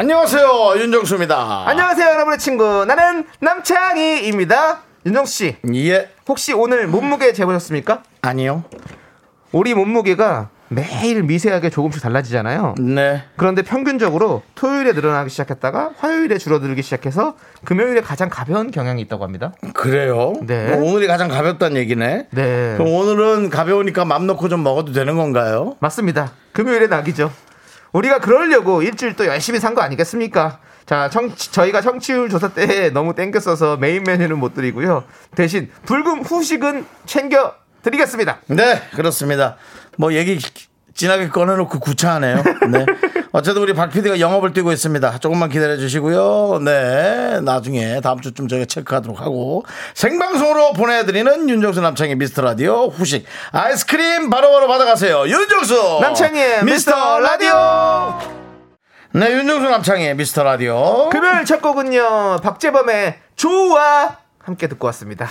안녕하세요 윤정수입니다. 안녕하세요, 여러분의 친구. 나는 남창희입니다. 윤정수 씨, 예 혹시 오늘 몸무게 재보셨습니까? 아니요. 우리 몸무게가 매일 미세하게 조금씩 달라지잖아요. 네 그런데 평균적으로 토요일에 늘어나기 시작했다가 화요일에 줄어들기 시작해서 금요일에 가장 가벼운 경향이 있다고 합니다. 그래요. 네. 뭐 오늘이 가장 가볍다는 얘기네. 네. 그럼 오늘은 가벼우니까 맘 놓고 좀 먹어도 되는 건가요? 맞습니다. 금요일에 낙이죠. 우리가 그러려고 일주일 또 열심히 산 거 아니겠습니까? 자, 청, 저희가 청취율 조사 때 너무 땡겼어서 메인 메뉴는 못 드리고요. 대신 불금 후식은 챙겨 드리겠습니다. 네 그렇습니다. 뭐 얘기 진하게 꺼내놓고 구차하네요. 네. 어쨌든 우리 박 PD가 영업을 뛰고 있습니다. 조금만 기다려 주시고요. 네. 나중에 다음 주쯤 저희가 체크하도록 하고 생방송으로 보내드리는 윤정수 남창의 미스터 라디오 후식 아이스크림 바로바로 받아가세요. 윤정수 남창희의 미스터 라디오! 네, 윤정수 남창희 미스터 라디오. 금요일 첫 곡은요, 박재범의 좋아! 함께 듣고 왔습니다.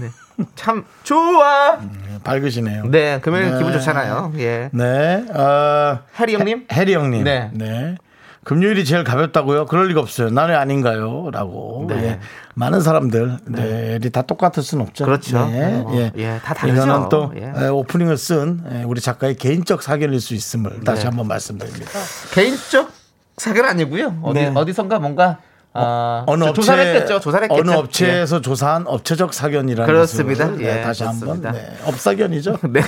네. 참, 좋아! 밝으시네요. 네, 금요일 네. 기분 좋잖아요. 예. 네. 어, 해리 형님? 해, 리 형님. 네. 네. 금요일이 제일 가볍다고요? 그럴 리가 없어요. 나는 아닌가요? 라고. 네. 예. 많은 사람들, 네. 다 똑같을 수는 없죠. 그렇죠. 네. 뭐, 예, 다 다르죠. 이거는 또 예. 에, 오프닝을 쓴 에, 우리 작가의 개인적 사견일 수 있음을 다시 네. 한번 말씀드립니다. 개인적 사견 아니고요. 어디, 네. 어디선가 뭔가, 어, 어느 업체, 조사를 했겠죠. 조사를 했겠죠. 어느 업체에서 조사한 업체적 사견이라는 그렇습니다. 것을, 예, 네, 다시 한번. 네, 업사견이죠. 예. 네.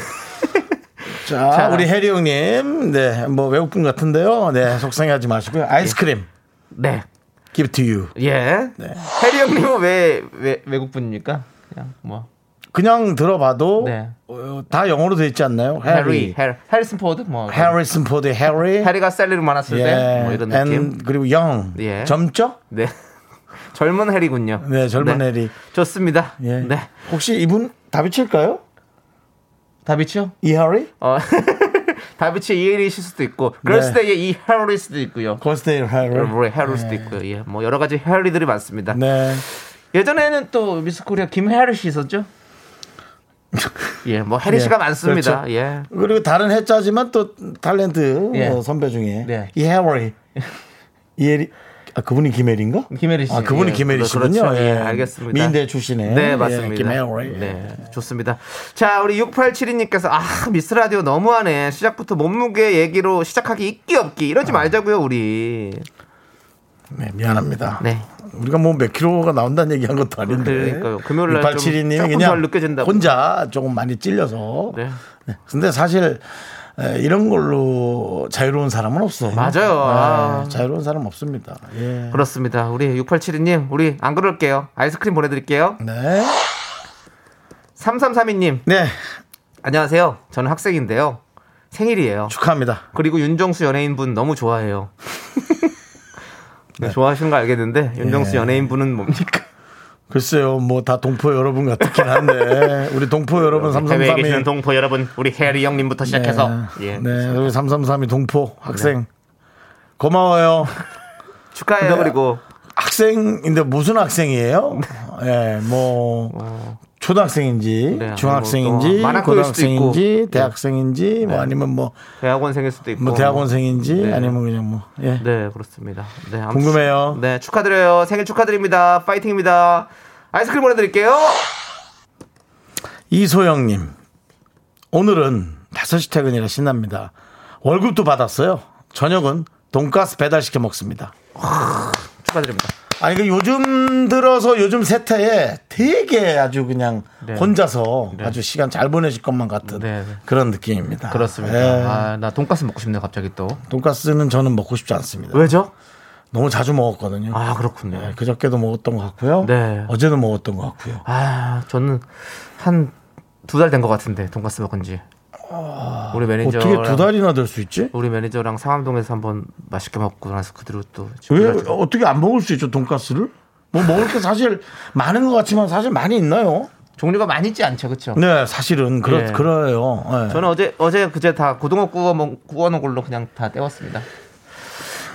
자, 자. 우리 해리 형님, 네, 뭐 외국분 같은데요. 네, 속상해하지 마시고요. 아이스크림, 네. give to you. 예. 네. 해리 형님은 왜, 왜 외국분입니까? 그냥 뭐. 그냥 들어봐도 네. 어, 다 영어로 돼 있지 않나요? 해리, 해리, 해리, 해리슨 포드? 뭐. 해리슨 포드, 해리, 해리가 셀리를 만났을 예, 때? 뭐 이런 느낌. and 그리고 young, 예. 젊죠? 네. 젊은 해리군요. 네, 젊은 해리. 좋습니다. 예. 네. 혹시 이분 다비칠까요? 다비치요? 이 해리? 어. 다비치 이혜리실 수도 있고, 걸스데이의 이 해리일 수도 있고요. 해리. 뭐 해리일 수도 있고요. 예. 뭐 여러 가지 해리들이 많습니다. 네. 예전에는 또 미스 코리아 김해리 씨 있었죠? 예, 뭐 해리 씨가 예, 많습니다. 그렇죠. 예. 그리고 다른 해자지만 또 탤런트 예. 어, 선배 중에 네. 이 해리, 이 해리, 아 그분이 김혜리인가? 김혜리 씨. 아 그분이 예, 김혜리 씨군요. 그렇죠. 예, 예, 알겠습니다. 미인대 출신의 네, 예, 맞습니다. 김혜리. 네, 좋습니다. 자, 우리 6872님께서 아, 미스 라디오 너무하네. 시작부터 몸무게 얘기로 시작하기 있기 없기. 이러지 말자고요, 우리. 네, 미안합니다. 네. 우리가 뭐 몇 킬로가 나온다는 얘기 한 것도 아닌데. 그러니까요. 금요일 날좀 6872님이 조금 그냥 덜 느껴진다고. 혼자 조금 많이 찔려서. 네. 네. 근데 사실 에, 이런 걸로 자유로운 사람은 없어요. 맞아요. 아. 네, 자유로운 사람 없습니다. 예. 그렇습니다. 우리 6872님, 우리 안 그럴게요. 아이스크림 보내드릴게요. 네. 3332님, 네. 안녕하세요. 저는 학생인데요. 생일이에요. 축하합니다. 그리고 윤정수 연예인분 너무 좋아해요. 네, 좋아하시는 거 알겠는데 윤정수 예. 연예인분은 뭡니까? 글쎄요, 뭐 다 동포 여러분 같긴 한데. 우리 동포 여러분 계시는 333이 동포 여러분, 우리 해리 형님부터 시작해서. 예, 네, 우리 333이 동포 학생. 고마워요. 축하해요. 그리고. 학생인데 무슨 학생이에요? 예, 뭐 초등학생인지 네, 중학생인지 뭐또 만학도일 수도 있고. 고등학생인지 대학생인지 뭐 아니면 뭐, 대학원생일 수도 있고 뭐 대학원생인지 네. 아니면 그냥 뭐 예. 네, 그렇습니다. 네, 아무튼- 궁금해요. 네, 축하드려요. 생일 축하드립니다. 파이팅입니다. 아이스크림 보내 드릴게요. 이소영 님 오늘은 5시 퇴근이라 신납니다. 월급도 받았어요. 저녁은 돈가스 배달시켜 먹습니다. 축하드립니다. 아니 그 요즘 들어서 요즘 세태에 되게 아주 그냥 네. 혼자서 아주 시간 잘 보내실 것만 같은 네, 네. 그런 느낌입니다. 그렇습니다. 예. 아, 나 돈가스 먹고 싶네요, 갑자기 또. 돈가스는 저는 먹고 싶지 않습니다. 왜죠? 너무 자주 먹었거든요. 아, 그렇군요. 네, 그저께도 먹었던 것 같고요. 네. 어제도 먹었던 것 같고요. 아, 저는 한 두 달 된 것 같은데, 돈가스 먹은 지. 우리 매니저 어떻게 두 달이나 될 수 있지? 우리 매니저랑 상암동에서 한번 맛있게 먹고 나서 그대로 또 왜. 어떻게 안 먹을 수 있죠 돈가스를? 뭐 먹을 게 사실 많은 것 같지만 사실 많이 있나요? 종류가 많이 있지 않죠, 그렇죠? 네, 사실은 그렇 예. 그래요. 예. 저는 어제 어제 그제 다 고등어 구워 먹 구워 놓은 걸로 그냥 다 때웠습니다.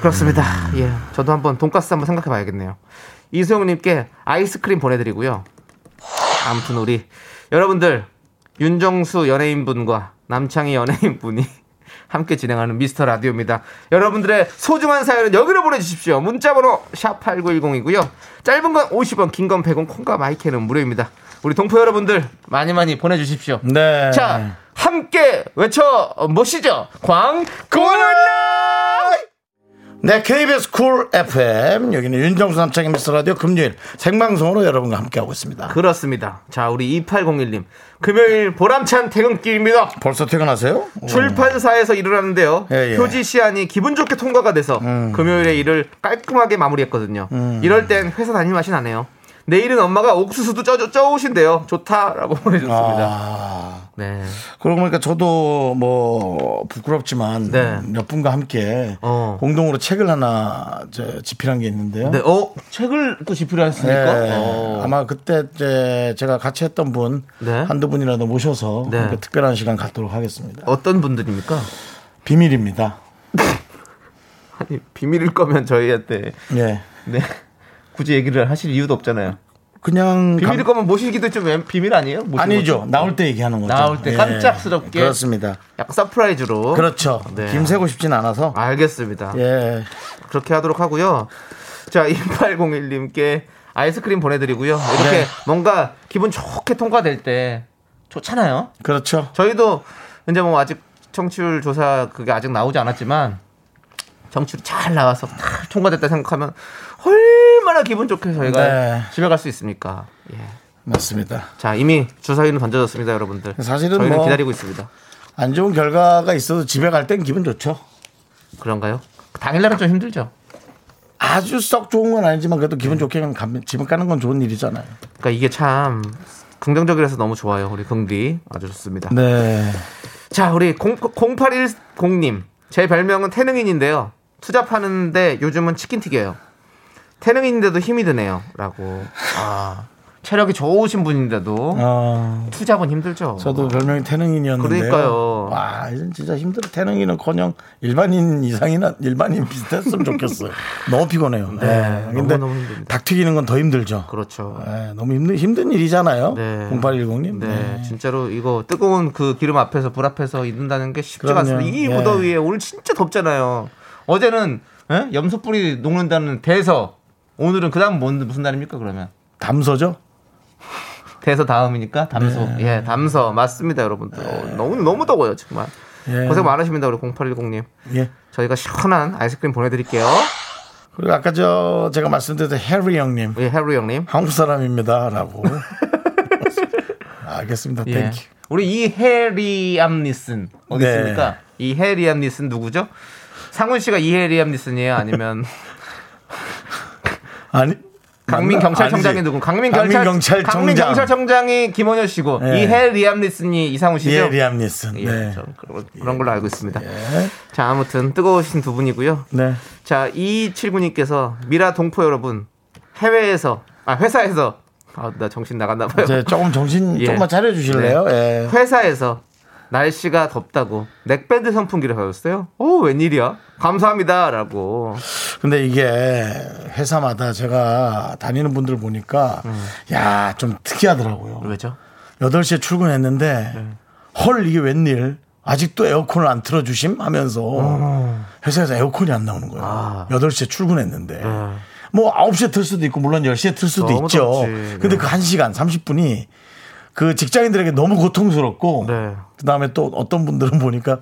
그렇습니다. 음. 예, 저도 한번 돈가스 한번 생각해봐야겠네요. 이수영님께 아이스크림 보내드리고요. 아무튼 우리 여러분들 윤정수 연예인분과 남창희 연예인분이 함께 진행하는 미스터 라디오입니다. 여러분들의 소중한 사연은 여기로 보내주십시오. 문자번호 샵 #8910이고요. 짧은 건 50원, 긴 건 100원, 콩과 마이크는 무료입니다. 우리 동포 여러분들 많이 많이 보내주십시오. 네. 자, 함께 외쳐 보시죠. 광고나! 네, KBS 쿨 FM 여기는 윤정수 남창희 미스터 라디오 금요일 생방송으로 여러분과 함께하고 있습니다. 그렇습니다. 자, 우리 2801님. 금요일 보람찬 퇴근길입니다. 벌써 퇴근하세요? 출판사에서 일을 하는데요. 예, 예. 표지 시안이 기분 좋게 통과가 돼서 금요일에 일을 깔끔하게 마무리했거든요. 이럴 땐 회사 다닐 맛이 나네요. 내일은 엄마가 옥수수도 쪄, 쪄오신대요. 좋다라고 보내줬습니다. 아, 네. 그러고 보니까 저도 뭐 부끄럽지만 네. 몇 분과 함께 어. 공동으로 책을 하나 저 집필한 게 있는데요. 네, 어, 책을 또 집필하셨습니까? 네. 어. 아마 그때 이제 제가 같이 했던 분 네. 한두 분이라도 모셔서 네. 함께 특별한 시간 갖도록 하겠습니다. 어떤 분들입니까? 비밀입니다. 아니, 비밀일 거면 저희한테 예. 네. 굳이 얘기를 하실 이유도 없잖아요. 그냥 비밀일 감- 거면 모시기도 좀 애- 비밀 아니에요? 아니죠. 것도? 나올 때 얘기하는 거죠. 예. 나올 때 깜짝스럽게. 그렇습니다. 약간 surprise로. 그렇죠. 네. 김새고 싶진 않아서. 알겠습니다. 예. 그렇게 하도록 하고요. 자, 2801님께 아이스크림 보내드리고요. 이렇게 네. 뭔가 기분 좋게 통과될 때 좋잖아요. 그렇죠. 저희도 이제 뭐 아직 청취율 조사 그게 아직 나오지 않았지만 정치율 잘 나와서 다 통과됐다 생각하면 얼마나 기분 좋게 저희가 네. 집에 갈 수 있습니까? 예. 맞습니다. 자 이미 주사위는 던져졌습니다, 여러분들. 사실은 저희는 뭐- 기다리고 있습니다. 안 좋은 결과가 있어도 집에 갈 땐 기분 좋죠. 그런가요? 당일날은 좀 힘들죠. 아주 썩 좋은 건 아니지만 그래도 기분 좋게 가면 집에 가는 건 좋은 일이잖아요. 그러니까 이게 참 긍정적이라서 너무 좋아요, 우리 긍디 아주 좋습니다. 네. 자, 우리 0, 0810님. 제 별명은 태능인인데요. 투자 파는데 요즘은 치킨 튀겨요. 태능인인데도 힘이 드네요. 라고. 아, 체력이 좋으신 분인데도 어, 투잡은 힘들죠. 저도 별명이 태능인이었는데요. 그러니까요. 와, 진짜 힘들어. 태능인은커녕 일반인 이상이나 일반인 비슷했으면 좋겠어요. 너무 피곤해요. 네. 근데 너무 너무 힘듭니다. 닭 튀기는 건 더 힘들죠. 그렇죠. 네, 너무 힘든 힘든 일이잖아요. 네. 0810님. 네, 진짜로 이거 뜨거운 그 기름 앞에서 불 앞에서 있는다는 게 쉽지가. 않습니다. 이 예. 무더위에 오늘 진짜 덥잖아요. 어제는 예? 염소 뿌리 녹는다는 대서 오늘은 그다음 뭔 무슨 날입니까 그러면? 담소죠? 대서 다음이니까 담소. 네. 예, 담서 맞습니다, 여러분들. 어, 너무 너무 더워요, 정말. 예. 고생 많으십니다, 우리 0810님. 예. 저희가 시원한 아이스크림 보내드릴게요. 그리고 아까 저 제가 말씀드렸던 해리 형님 우리 해루 형님. 한국 사람입니다라고. 알겠습니다. 예. thank you. 우리 이 해리 암 니슨 어디 네. 있습니까? 이 해리 암 니슨 누구죠? 상훈 씨가 이 해리암 니슨이에요? 아니면 아니 강민? 경찰청장이. 누구? 강민 강민 경찰 경찰청장. 강민 경찰청장이 김원효 씨고 예. 이 해 리암 니슨이 이상훈 씨죠? 예, 리암 니슨. 예, 네. 저 그런, 그런 걸로 알고 있습니다. 예. 자, 아무튼 뜨거우신 두 분이고요. 네. 자, 2279님께서 미라 동포 여러분 해외에서 아 회사에서 아, 나 정신 나갔나 봐요. 조금 정신 예. 조금만 차려 주실래요? 예. 회사에서 날씨가 덥다고 넥밴드 선풍기를 받았어요. 오, 웬일이야? 감사합니다라고. 근데 이게 회사마다 제가 다니는 분들 보니까 야, 좀 특이하더라고요. 왜죠? 8시에 출근했는데 네. 헐 이게 웬일? 아직도 에어컨을 안 틀어 주심 하면서 회사에서 에어컨이 안 나오는 거예요. 아. 8시에 출근했는데. 네. 뭐 9시에 틀 수도 있고 물론 10시에 틀 수도 있죠. 덥지. 근데 네. 그 1시간 30분이 그 직장인들에게 너무 고통스럽고 네. 그다음에 또 어떤 분들은 보니까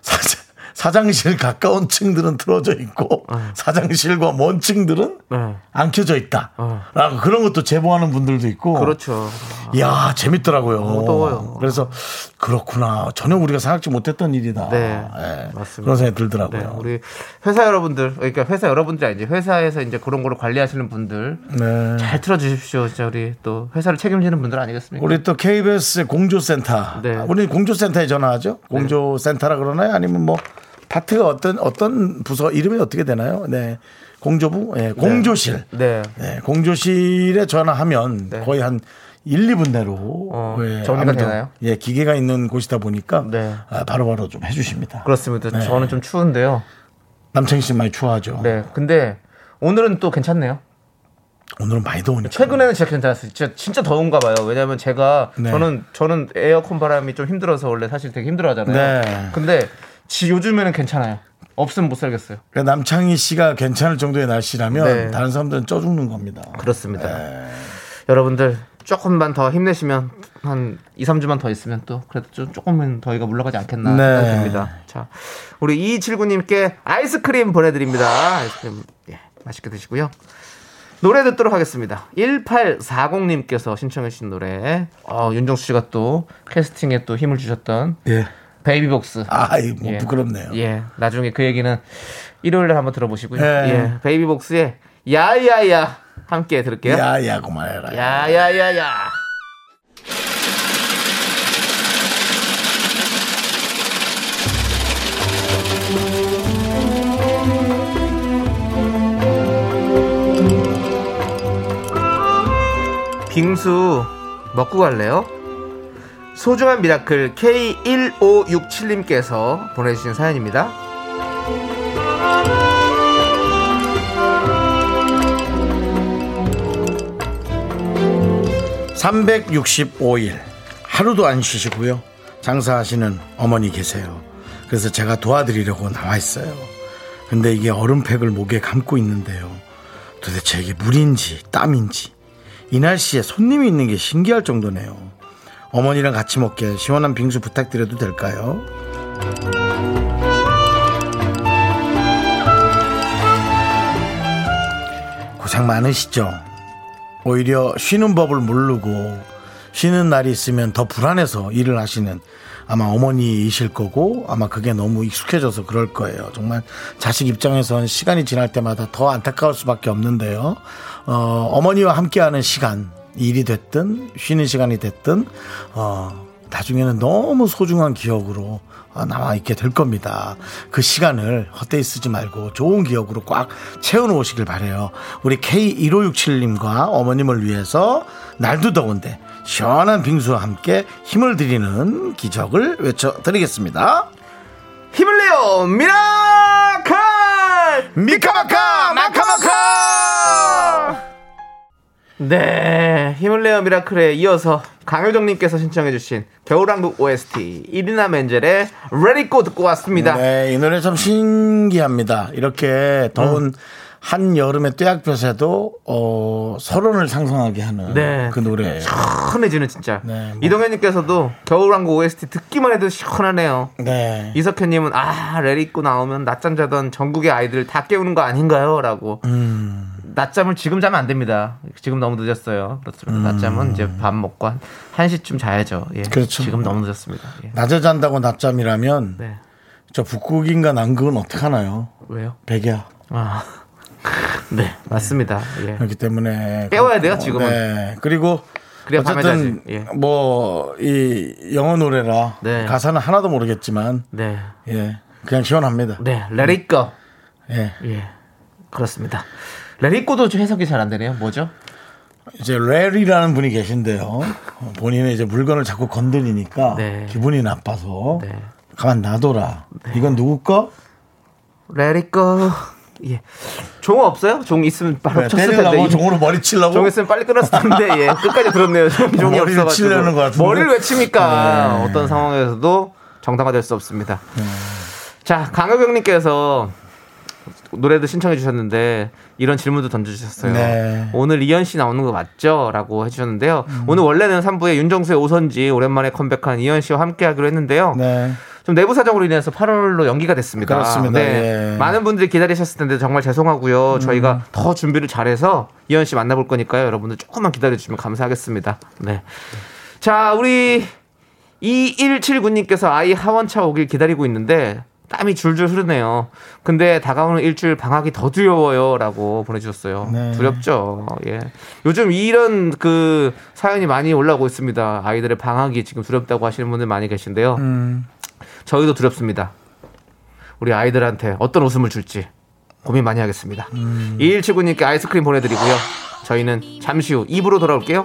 사장, 사장실 가까운 층들은 틀어져 있고 사장실과 먼 층들은 네. 안 켜져 있다. 어. 라고 그런 것도 제보하는 분들도 있고. 그렇죠. 이야 재밌더라고요. 너무 더워요. 그래서 그렇구나. 전혀 우리가 생각지 못했던 일이다. 네, 예, 맞습니다. 그런 생각이 들더라고요. 네, 우리 회사 여러분들, 그러니까 회사 여러분들이 아니지 회사에서 이제 그런 거를 관리하시는 분들 네. 잘 틀어주십시오. 진짜 우리 또 회사를 책임지는 분들 아니겠습니까? 우리 또 KBS 공조센터. 네. 우리 공조센터에 전화하죠. 공조센터라 그러나요? 아니면 뭐 파트가 어떤 어떤 부서 이름이 어떻게 되나요? 네. 공조부, 예, 공조실. 네. 네, 공조실에 전화하면 네. 거의 한 1, 2분 내로 어, 예, 정리가 아무래도, 되나요? 예, 기계가 있는 곳이다 보니까 네. 아, 바로바로 좀 해주십니다. 그렇습니다. 네. 저는 좀 추운데요. 남창희 씨 많이 추워하죠. 네. 근데 오늘은 또 괜찮네요. 오늘은 많이 더우니까. 최근에는 진짜 괜찮았어요. 진짜, 진짜 더운가 봐요. 왜냐면 제가 네. 저는 저는 에어컨 바람이 좀 힘들어서 원래 사실 되게 힘들어하잖아요. 네. 근데 지 요즘에는 괜찮아요. 없으면 못 살겠어요. 그러니까 남창희 씨가 괜찮을 정도의 날씨라면 네. 다른 사람들은 쪄 죽는 겁니다. 그렇습니다. 네. 여러분들 조금만 더 힘내시면 한 2, 3주만 더 있으면 또 그래도 좀 조금은 더위가 물러가지 않겠나 네. 생각이 듭니다. 자, 우리 2279님께 아이스크림 보내드립니다. 아이스크림 예, 맛있게 드시고요. 노래 듣도록 하겠습니다. 1840님께서 신청해 주신 노래 어, 윤정수 씨가 또 캐스팅에 또 힘을 주셨던 예. 베이비복스 아, 이 뭐 예. 부끄럽네요. 예, 나중에 그 얘기는 일요일에 한번 들어보시고요. 예. 예, 베이비복스의 야야야 함께 들을게요. 야, 야, 그만해라. 야야야야. 빙수 먹고 갈래요? 소중한 miracle K1567님께서 보내주신 사연입니다. 365일 하루도 안 쉬시고요. 장사하시는 어머니 계세요. 그래서 제가 도와드리려고 나와 있어요. 근데 이게 얼음팩을 목에 감고 있는데요. 도대체 이게 물인지 땀인지 이 날씨에 손님이 있는 게 신기할 정도네요. 어머니랑 같이 먹게 시원한 빙수 부탁드려도 될까요? 고생 많으시죠? 오히려 쉬는 법을 모르고 쉬는 날이 있으면 더 불안해서 일을 하시는 아마 어머니이실 거고 아마 그게 너무 익숙해져서 그럴 거예요. 정말 자식 입장에선 시간이 지날 때마다 더 안타까울 수밖에 없는데요. 어, 어머니와 함께하는 시간 일이 됐든 쉬는 시간이 됐든 어, 나중에는 너무 소중한 기억으로 어, 남아 있게 될 겁니다. 그 시간을 헛되이 쓰지 말고 좋은 기억으로 꽉 채워놓으시길 바래요. 우리 K1567님과 어머님을 위해서 날도 더운데 시원한 빙수와 함께 힘을 드리는 기적을 외쳐드리겠습니다. 힘을 내요 miracle 미카마카 네 힘을 내요 miracle에 이어서 강효정님께서 신청해주신 겨울왕국 OST 이리나 멘젤의 레디고 듣고 왔습니다 네, 이 노래 참 신기합니다. 이렇게 더운 한 여름의 떼약볕에도 어, 설원을 상상하게 하는 네. 그 노래예요. 시원해지는 진짜 네, 뭐. 이동현님께서도 겨울왕국 OST 듣기만 해도 시원하네요 네. 이석현님은 아 레디고 나오면 낮잠 자던 전국의 아이들 다 깨우는 거 아닌가요? 라고 음. 낮잠을 지금 자면 안 됩니다. 지금 너무 늦었어요. 그렇습니다. 낮잠은 이제 밥 먹고 한 1시쯤 자야죠. 예. 음. 그렇죠. 지금 너무 늦었습니다. 예. 낮에 잔다고 낮잠이라면 네. 저 북극인가 남극은 어떡하나요? 왜요? 백야. 아. 네, 맞습니다. 예. 그렇기 때문에 깨워야 돼요, 지금은. 네. 그리고 어쨌든. 예. 뭐이 영어 노래라 네. 가사는 하나도 모르겠지만 네. 예 그냥 시원합니다. 네, let it go. 예 예. 그렇습니다. Go도 좀 해석이 잘 안 되네요. 뭐죠? 이제 렐이라는 분이 계신데요. 어, 본인의 이제 물건을 자꾸 건드리니까 네. 기분이 나빠서 네. 가만 놔둬라. 이건 누구 거? go. 예. 종 없어요? 종 있으면 바로 네, 쳤을 텐데. 종으로 머리 치려고? 종 있으면 빨리 끊었을 텐데 예 끝까지 들었네요 종이 머리를 없어가지고 치려는 것 같은데. 머리를 왜 칩니까 네. 어떤 상황에서도 정당화될 수 없습니다 자 강효경님께서 노래도 신청해 주셨는데 이런 질문도 던져주셨어요 네. 오늘 이현 씨 나오는 거 맞죠? 라고 해주셨는데요 오늘 원래는 3부에 윤정수의 오선지 오랜만에 컴백한 이현 씨와 함께 하기로 했는데요 네. 좀 내부 사정으로 인해서 8월로 연기가 됐습니다. 그렇습니다. 네. 예. 많은 분들이 기다리셨을 텐데 정말 죄송하고요. 저희가 더 준비를 잘해서 이현 씨 만나볼 거니까요. 여러분들 조금만 기다려 주시면 감사하겠습니다. 네. 자, 우리 2179님께서 아이 하원차 오길 기다리고 있는데 땀이 줄줄 흐르네요. 근데 다가오는 일주일 방학이 더 두려워요라고 보내주셨어요. 네. 두렵죠. 예. 요즘 이런 그 사연이 많이 올라오고 있습니다. 아이들의 방학이 지금 두렵다고 하시는 분들 많이 계신데요. 저희도 두렵습니다. 우리 아이들한테 어떤 웃음을 줄지 고민 많이 하겠습니다. 2179님께 아이스크림 보내드리고요. 저희는 잠시 후 입으로 돌아올게요.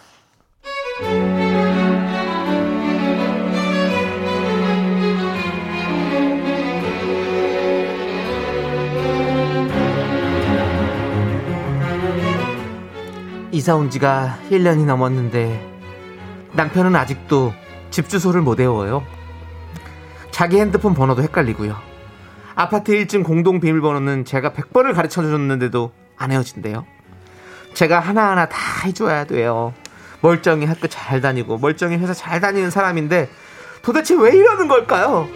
이사 온 지가 1년이 넘었는데 남편은 아직도 집 주소를 못 외워요. 자기 핸드폰 번호도 헷갈리고요. 아파트 1층 공동 비밀번호는 제가 100번을 가르쳐 줬는데도 안 헤어진대요. 제가 하나하나 다 해줘야 돼요. 멀쩡히 학교 잘 다니고 멀쩡히 회사 잘 다니는 사람인데 도대체 왜 이러는 걸까요?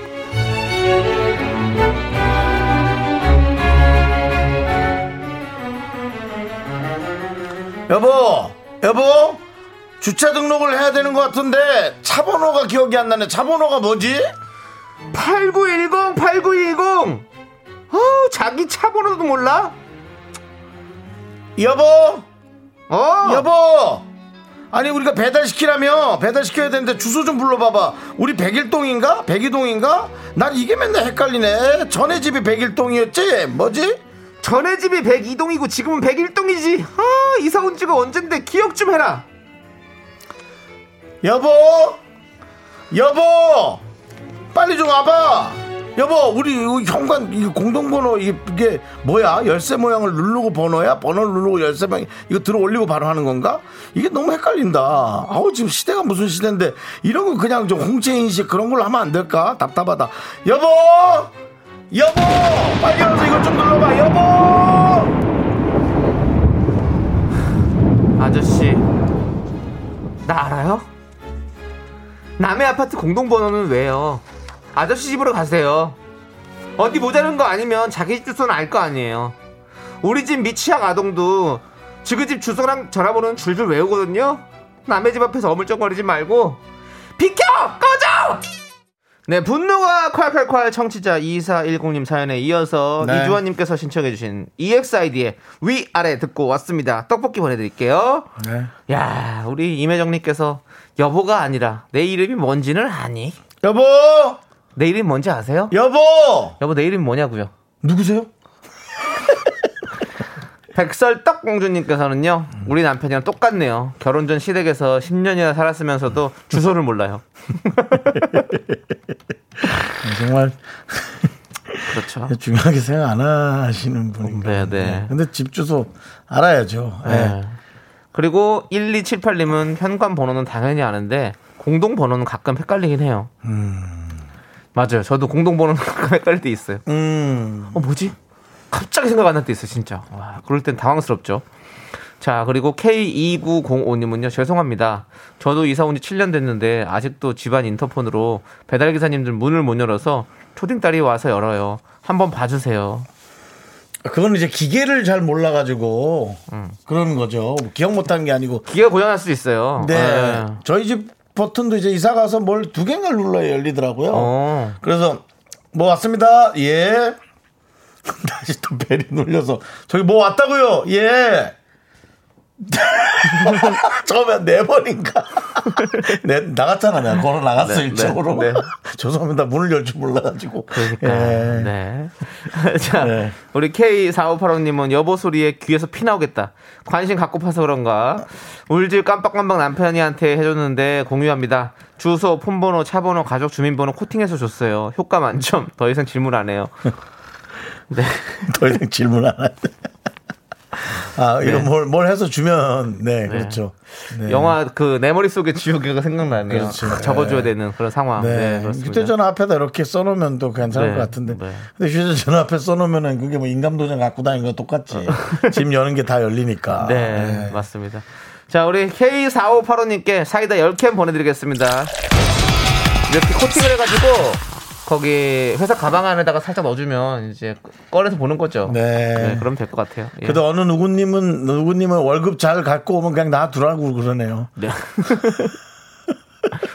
여보 여보 주차 등록을 해야 되는 것 같은데 차 번호가 기억이 안 나네 차 번호가 뭐지? 8910 8910 어, 자기 차 번호도 몰라? 여보 어 여보 아니 우리가 배달시키라며 배달시켜야 되는데 주소 좀 불러봐봐 우리 백일동인가? 백이동인가? 난 이게 맨날 헷갈리네 전에 집이 백일동이었지? 뭐지? 전에 집이 102동이고 지금은 101동이지. 아, 이사 온 지가 언젠데 기억 좀 해라. 여보! 여보! 빨리 좀 와봐! 여보 우리 현관 이거 공동번호 이게, 이게 뭐야? 열쇠 모양을 누르고 번호야? 번호를 누르고 열쇠 모양 이거 들어 올리고 바로 하는 건가? 이게 너무 헷갈린다. 아우 지금 시대가 무슨 시대인데. 이런 거 그냥 좀 홍채 인식 그런 걸로 하면 안 될까? 답답하다. 여보 여보 빨리 와서 이거 좀 눌러봐 여보 아저씨, 나 알아요? 남의 아파트 공동번호는 왜요? 아저씨 집으로 가세요. 어디 모자른 거 아니면 자기 집 주소는 알 거 아니에요. 우리 집 미취학 아동도 지그 집 주소랑 전화번호는 줄줄 외우거든요. 남의 집 앞에서 어물쩍거리지 말고 비켜! 꺼져! 네, 분노가 콸콸콸 청취자 2410님 사연에 이어서 네. 이주환님께서 신청해주신 EXID의 위아래 듣고 왔습니다. 떡볶이 보내드릴게요. 네. 야, 우리 임혜정님께서 여보가 아니라 내 이름이 뭔지는 아니? 여보 내 이름이 뭔지 아세요? 여보 여보 내 이름이 뭐냐고요? 누구세요? 백설떡 공주님께서는요, 우리 남편이랑 똑같네요. 결혼 전 시댁에서 10년이나 살았으면서도 주소를 몰라요. 정말 그렇죠. 중요하게 생각 안 하시는 분인가. 네, 네. 근데 집 주소 알아야죠. 네. 네. 그리고 1278님은 현관 번호는 당연히 아는데 공동 번호는 가끔 헷갈리긴 해요. 맞아요. 저도 공동 번호는 가끔 헷갈릴 때 있어요. 음. 어 뭐지? 갑자기 생각 안 날 때 있어요, 진짜. 와, 그럴 땐 당황스럽죠. 자, 그리고 K2905님은요, 죄송합니다. 저도 이사 온 지 7년 됐는데, 아직도 집안 인터폰으로 배달기사님들 문을 못 열어서 초딩딸이 와서 열어요. 한번 봐주세요. 그건 이제 기계를 잘 몰라가지고 음. 그러는 거죠. 기억 못하는 게 아니고. 기가 고장날 수도 있어요. 네. 네. 저희 집 버튼도 이제 이사 가서 뭘 두 개인가를 눌러야 열리더라고요. 어. 그래서 뭐 왔습니다. 예. 다시 또 벨이 눌려서 저기 뭐 왔다고요. 예. 처음에 네 번인가. 네, 나갔잖아. 내가 걸어 나갔어, 네, 일적으로. 네, 네. 죄송합니다. 문을 열 줄 몰라가지고. 그러니까. 예. 네. 자, 네. 우리 K4585님은 여보 소리에 귀에서 피 나오겠다. 관심 갖고 파서 그런가. 울질 깜빡깜빡 남편이한테 해줬는데 공유합니다. 주소, 폰번호, 차번호, 가족 주민번호 코팅해서 줬어요. 효과 만점. 더 이상 질문 안 해요. 네. 더 이상 질문 안 하는데. 아, 이거 뭘, 뭘 해서 주면, 네, 그렇죠. 네. 영화 그 내 머릿속에 지우개가 생각나네요. 그렇죠. 적어줘야 네. 되는 그런 상황. 네, 네. 휴대전화 앞에다 이렇게 써놓으면 또 괜찮을 네, 것 같은데. 네. 근데 휴대전화 앞에 써놓으면은 그게 뭐 인감도장 갖고 다니는 거 똑같지. 집 여는 게 다 열리니까. 네, 맞습니다. 자, 우리 K4585님께 사이다 10캔 보내드리겠습니다. 이렇게 코팅을 해가지고, 거기 회사 가방 안에다가 살짝 넣어주면 이제 꺼내서 보는 거죠. 네. 그럼 될 것 같아요. 예. 그래도 어느 누구님은, 누구님은 월급 잘 갖고 오면 그냥 놔두라고 그러네요. 네.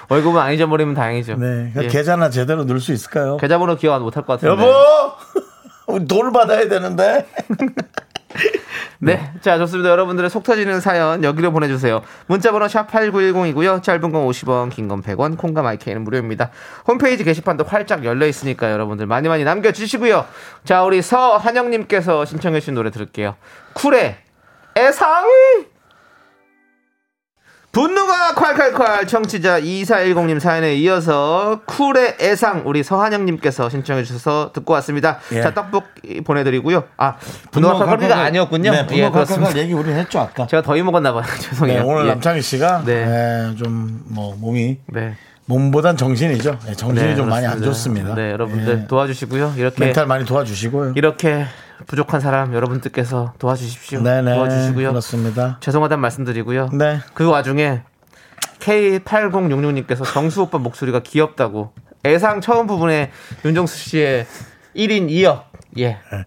월급은 안 잊어버리면 다행이죠. 네. 그 예. 계좌나 제대로 넣을 수 있을까요? 계좌번호 기억 못할 것 같은데. 여보! 우리 돈을 받아야 되는데. 네. 자, 좋습니다. 여러분들의 속 터지는 사연 여기로 보내주세요. 문자번호 샵8910이고요. 짧은 건 50원, 긴 건 100원, 콩과 마이크는 무료입니다. 홈페이지 게시판도 활짝 열려 있으니까 여러분들 많이 많이 남겨주시고요. 자, 우리 서한영님께서 신청해주신 노래 들을게요. 쿨의 애상! 분노가 콸콸콸 청취자 2410님 사연에 이어서 쿨의 애상 우리 서한영님께서 신청해 주셔서 듣고 왔습니다. 예. 자 떡볶이 보내드리고요. 아 분노가 콸콸콸가 아니었군요. 네, 예, 분노 그렇습니다. 칼칼칼 얘기 우리 했죠, 아까. 제가 더위 먹었나 봐요. 네, 죄송해요. 오늘 예. 남창희 씨가 네. 네, 좀뭐 몸이 네. 몸보단 정신이죠. 네, 정신이 네, 좀 많이 안 그렇습니다. 좋습니다. 네, 여러분들 네. 도와주시고요. 이렇게 멘탈 많이 도와주시고요. 이렇게 부족한 사람 여러분들께서 도와주십시오. 네네. 도와주시고요. 그렇습니다. 죄송하다는 말씀드리고요. 네. 그 와중에 K8066님께서 정수 오빠 목소리가 귀엽다고 애상 처음 부분에 윤정수 씨의 1인 2역 예 네.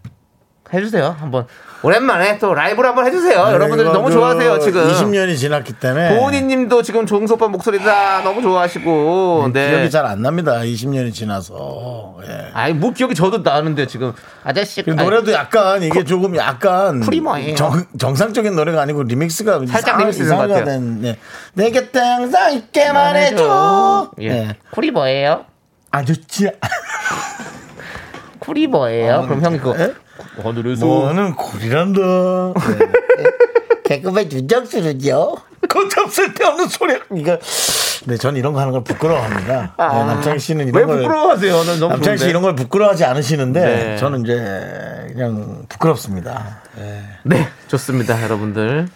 해주세요 한번 오랜만에 또 라이브를 한번 해주세요 여러분들이 이거 너무 그 좋아하세요 지금 20년이 지났기 때문에 고은희님도 지금 정수 오빠 목소리다 너무 좋아하시고 네 기억이 잘 안 납니다. 20년이 지나서. 예. 아니 뭐 기억이 저도 나는데 지금 아저씨 그 아니, 노래도 약간 이게 조금 약간 프리머예요. 정, 정상적인 노래가 아니고 리믹스가 살짝 리믹스 된것 이상하게 같아요. 된 네. 내 곁에 항상 있게만 해줘. 예. 예. 뭐예요? 아저씨 쿨이 뭐예요? 그럼 형이 그거 예? 하늘에서 뭐는 쿨이란다. 개그맨 윤정수는요? 거참 쓸데없는 소리. 이거 네, 전 이런 거 하는 걸 부끄러워합니다. 네, 남창희 씨는 이런 왜걸 부끄러워하세요? 난 너무 남창희 씨. 이런 걸 부끄러워하지 않으시는데 네. 저는 이제 그냥 부끄럽습니다. 네, 좋습니다, 여러분들.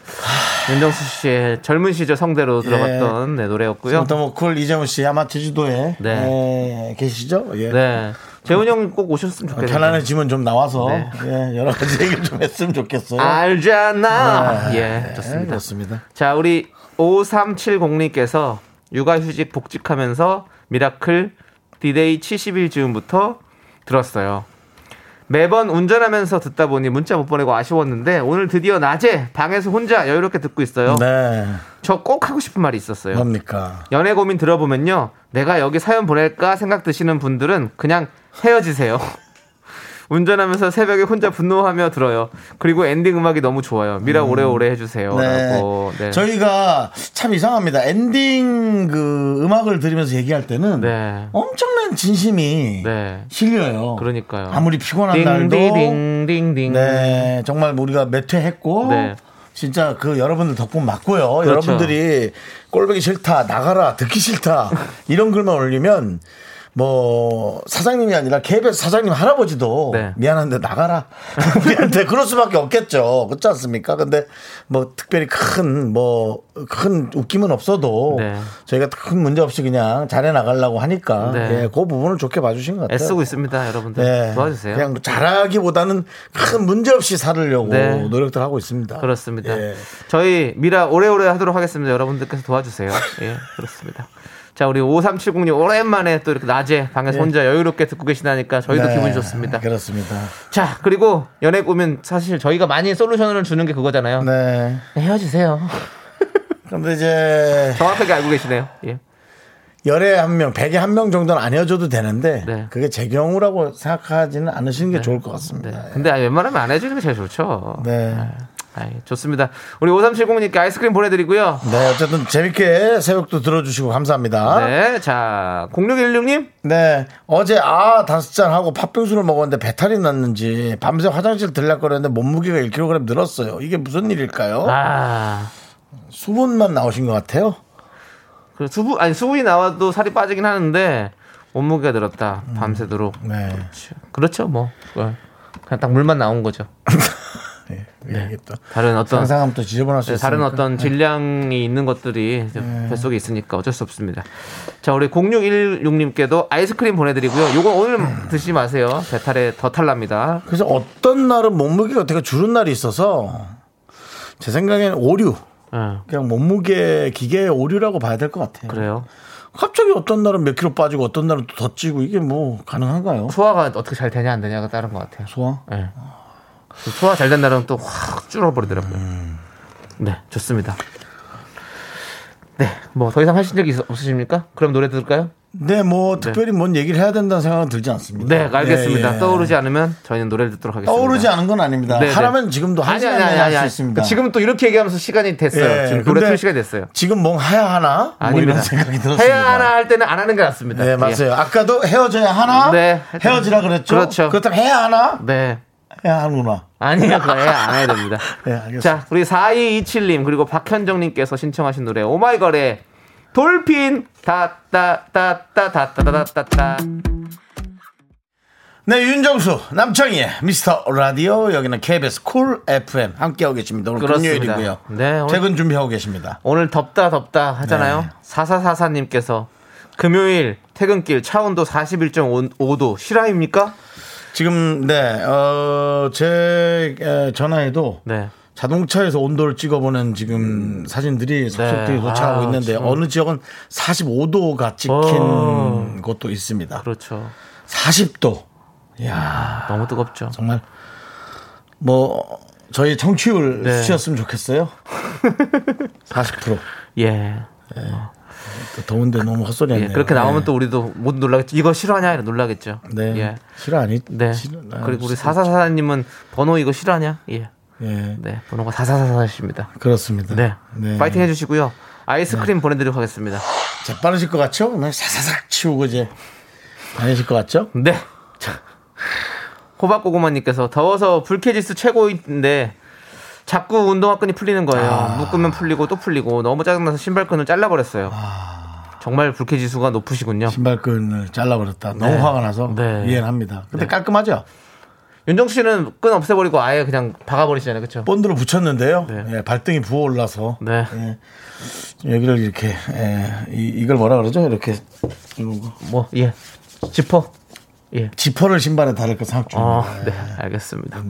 윤정수 씨의 젊은 시절 성대로 들어갔던 네, 노래였고요. 지금부터 뭐쿨 이재훈 씨 아마 제주도에 네. 에, 계시죠? 예. 네, 재훈 형 꼭 오셨으면 좋겠네요. 편안해지면 좀 나와서 네. 예, 여러 가지 얘기를 좀 했으면 좋겠어요. 알잖아. 네. 예, 좋습니다. 그렇습니다. 자, 우리 5370님께서 육아휴직 복직하면서 miracle 디데이 70일 즈음부터 들었어요. 매번 운전하면서 듣다 보니 문자 못 보내고 아쉬웠는데 오늘 드디어 낮에 방에서 혼자 여유롭게 듣고 있어요. 네. 저 꼭 하고 싶은 말이 있었어요. 뭡니까? 연애 고민 들어보면요. 내가 여기 사연 보낼까 생각 드시는 분들은 그냥 헤어지세요. 운전하면서 새벽에 혼자 분노하며 들어요. 그리고 엔딩 음악이 너무 좋아요. 미라 오래오래 해주세요. 네. 라고. 네. 저희가 참 이상합니다. 엔딩 그 음악을 들으면서 얘기할 때는 네. 엄청난 진심이 네. 실려요. 그러니까요. 아무리 피곤한 날도 딩디딩딩딩. 네, 정말 우리가 매퇴했고 네. 진짜 그 여러분들 덕분 맞고요. 그렇죠. 여러분들이 꼴보기 싫다, 나가라, 듣기 싫다 이런 글만 올리면 뭐 사장님이 아니라 KBS 사장님 할아버지도 네. 미안한데 나가라 우리한테 그럴 수밖에 없겠죠 그렇지 않습니까 근데 뭐 특별히 큰뭐 큰 웃김은 없어도 네. 저희가 큰 문제 없이 그냥 잘해 나가려고 하니까 네. 예, 그 부분을 좋게 봐주신 것 같아요 애쓰고 있습니다, 여러분들. 네. 도와주세요. 그냥 잘하기보다는 큰 문제 없이 살으려고 네. 노력들 하고 있습니다. 그렇습니다. 예. 저희 미라 오래오래 하도록 하겠습니다. 여러분들께서 도와주세요. 예, 그렇습니다. 자, 우리 5370님 오랜만에 또 이렇게 낮에 방에서 혼자 여유롭게 듣고 계시다니까 저희도 네. 기분이 좋습니다. 그렇습니다. 자, 그리고 연애 꾸면 사실 저희가 많이 솔루션을 주는 게 그거잖아요. 네. 네, 헤어지세요. 근데 이제 정확하게 알고 계시네요. 예. 열에 한 명, 백에 한 명 정도는 안 헤어져도 되는데 네. 그게 제 경우라고 생각하지는 않으시는 게 좋을 것 네. 같습니다. 근데 웬만하면 안 해주는 게 제일 좋죠. 네. 아이, 좋습니다. 우리 5370님께 아이스크림 보내드리고요. 네, 어쨌든 재밌게 새벽도 들어주시고 감사합니다. 네. 네, 자, 0616님. 어제 아 다섯 잔 하고 팥빙수를 먹었는데 배탈이 났는지 밤새 화장실 들락거렸는데 몸무게가 1kg 늘었어요. 이게 무슨 일일까요? 아, 수분만 나오신 것 같아요. 그 수분, 아니, 수분이 나와도 살이 빠지긴 하는데, 몸무게가 늘었다. 음. 밤새도록. 네. 그렇죠, 뭐. 어, 그냥 딱 물만 나온 거죠. 네. 이게 또 다른 어떤 상상하면 또 지저분할 수 네, 있으니까. 다른 어떤 질량이 있는 것들이 네. 뱃속에 있으니까 어쩔 수 없습니다. 자, 우리 0616님께도 아이스크림 보내드리고요. 요거 오늘 드시지 마세요. 배탈에 더 탈납니다. 그래서 어떤 날은 몸무게가 되게 줄은 날이 있어서 제 생각에는 오류. 예, 그냥 몸무게 기계의 오류라고 봐야 될 것 같아요. 그래요. 갑자기 어떤 날은 몇 킬로 빠지고 어떤 날은 또 더 찌고 이게 뭐 가능한가요? 소화가 어떻게 잘 되냐 안 되냐가 다른 것 같아요. 소화? 예. 소화 잘 된 날은 또 확 줄어버리더라고요. 음. 네, 좋습니다. 네, 뭐 더 이상 하신 적이 있- 없으십니까? 그럼 노래 들을까요? 네, 뭐 특별히 뭔 얘기를 해야 된다는 생각은 들지 않습니다. 네, 알겠습니다. 예, 예. 떠오르지 않으면 저희는 노래를 듣도록 하겠습니다. 떠오르지 않은 건 아닙니다. 네, 네. 하라면 지금도 한 아니, 시간 아니, 내에 아니, 할수 아니. 있습니다. 지금 또 이렇게 얘기하면서 시간이 됐어요. 예, 지금 노래 틀 시간이 됐어요. 지금 뭐 해야 하나? 뭐 아닙니다. 이런 생각이 들었습니다. 해야 하나 할 때는 안 하는 게 낫습니다. 네, 예. 맞아요. 아까도 헤어져야 하나? 네. 헤어지라 그랬죠? 그렇죠. 그렇다면 해야 하나? 네. 해야 하는구나. 아니요, 그거 해야 안 해야 됩니다. 네, 알겠습니다. 자, 우리 4227님, 그리고 박현정님께서 신청하신 노래, 오마이걸의 Dolphin, 따따따따따따따따따. 네, 윤정수, 남창희의 미스터 라디오. 여기는 KBS 쿨 FM 함께하고 계십니다. 오늘 그렇습니다. 금요일이고요. 네, 오늘- 퇴근 준비하고 계십니다. 오늘 덥다, 덥다 하잖아요. 네. 4444님께서 금요일 퇴근길 차온도 41.5도 실화입니까? 지금, 네, 어, 제 에, 전화에도 네. 자동차에서 온도를 찍어보는 지금 사진들이 속속들이 네. 도착하고 아, 있는데 지금. 어느 지역은 45도가 찍힌 어. 곳도 있습니다. 그렇죠. 40도. 이야, 너무 뜨겁죠. 정말 뭐 저희 청취율 네. 수치였으면 좋겠어요. 40%. 예. 또 더운데 너무 헛소리했네요. 예, 그렇게 나오면 네. 또 우리도 못 놀라겠죠. 이거 실화냐? 이러 놀라겠죠. 네. 예. 싫어 아니? 네. 싫어, 아, 그리고 우리 싫어. 사사사님은 번호 이거 실화냐? 예. 예. 네. 번호가 사사사사십니다. 그렇습니다. 네. 네. 파이팅 해주시고요. 아이스크림 보내드리도록 하겠습니다. 자, 빠르실 것 같죠? 그냥 사사삭 치우고 이제 다니실 것 같죠? 네. 자, 호박고구마님께서 더워서 불쾌지수 최고인데 자꾸 운동화끈이 풀리는 거예요. 아. 묶으면 풀리고 또 풀리고 너무 짜증나서 신발끈을 잘라버렸어요. 정말 불쾌지수가 높으시군요. 신발끈을 잘라버렸다. 너무 네. 화가 나서 네. 이해는 합니다. 근데 깔끔하죠? 윤정 씨는 끈 없애버리고 아예 그냥 박아버리시잖아요. 그렇죠? 본드를 붙였는데요. 네. 예, 발등이 부어올라서 네. 예, 여기를 이렇게 예, 이, 이걸 뭐라 그러죠? 이렇게. 뭐, 예. 지퍼? 예. 지퍼를 신발에 다를 거 생각 중입니다. 어, 네, 알겠습니다.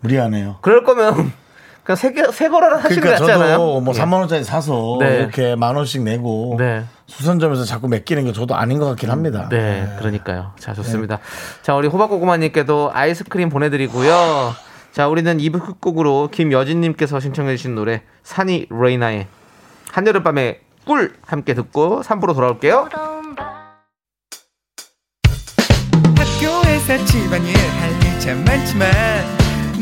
무리하네요. 그럴 거면 그냥 새, 개- 새 거라도 하시는 게 그러니까 낫지 않아요? 저도 뭐 예. 3만 원짜리 사서 네. 이렇게 만 원씩 내고 네. 수선점에서 자꾸 맡기는 게 저도 아닌 것 같긴 합니다. 네, 그러니까요. 자, 좋습니다. 자, 우리 호박고구마님께도 아이스크림 보내드리고요. 자, 우리는 2부 끝곡으로 김여진님께서 신청해주신 노래, 산이 레이나의 한여름밤의 꿀 함께 듣고 3부로 돌아올게요. 학교에서 집안일 할일참 많지만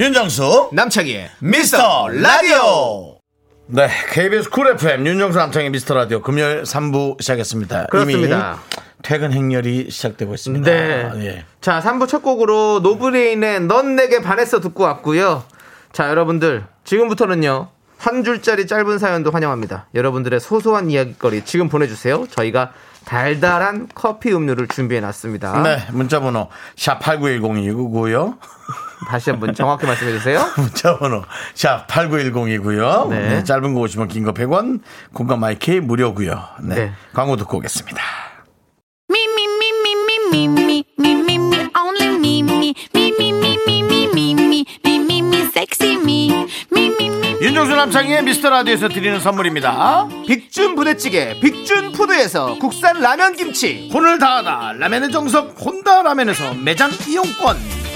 윤정수 남창희의 미스터 라디오. 네, KBS 쿨 FM 윤정수 남창희의 미스터 라디오 금요일 3부 시작했습니다. 그렇습니다. 퇴근 행렬이 시작되고 있습니다. 네. 예. 자, 3부 첫 곡으로 노브레인의 넌 내게 반했어 듣고 왔고요. 자, 여러분들, 지금부터는요. 한 줄짜리 짧은 사연도 환영합니다. 여러분들의 소소한 이야기거리 지금 보내주세요. 저희가 달달한 커피 음료를 준비해 놨습니다. 네, 문자번호 샵 8910이고요. 다시 한번 정확히 말씀해 주세요. 문자 번호 샵 8910이고요. 네. 네, 짧은 거 오시면 긴 거 100원, 공감 마이크 무료고요. 네. 네. 광고 듣고 오겠습니다. 윤종수 남창의 미스터 라디오에서 드리는 선물입니다. 빅준 부대찌개 빅준푸드에서 국산 라면 김치 혼을 다하다 라면의 정석 혼다 라면에서 매장 이용권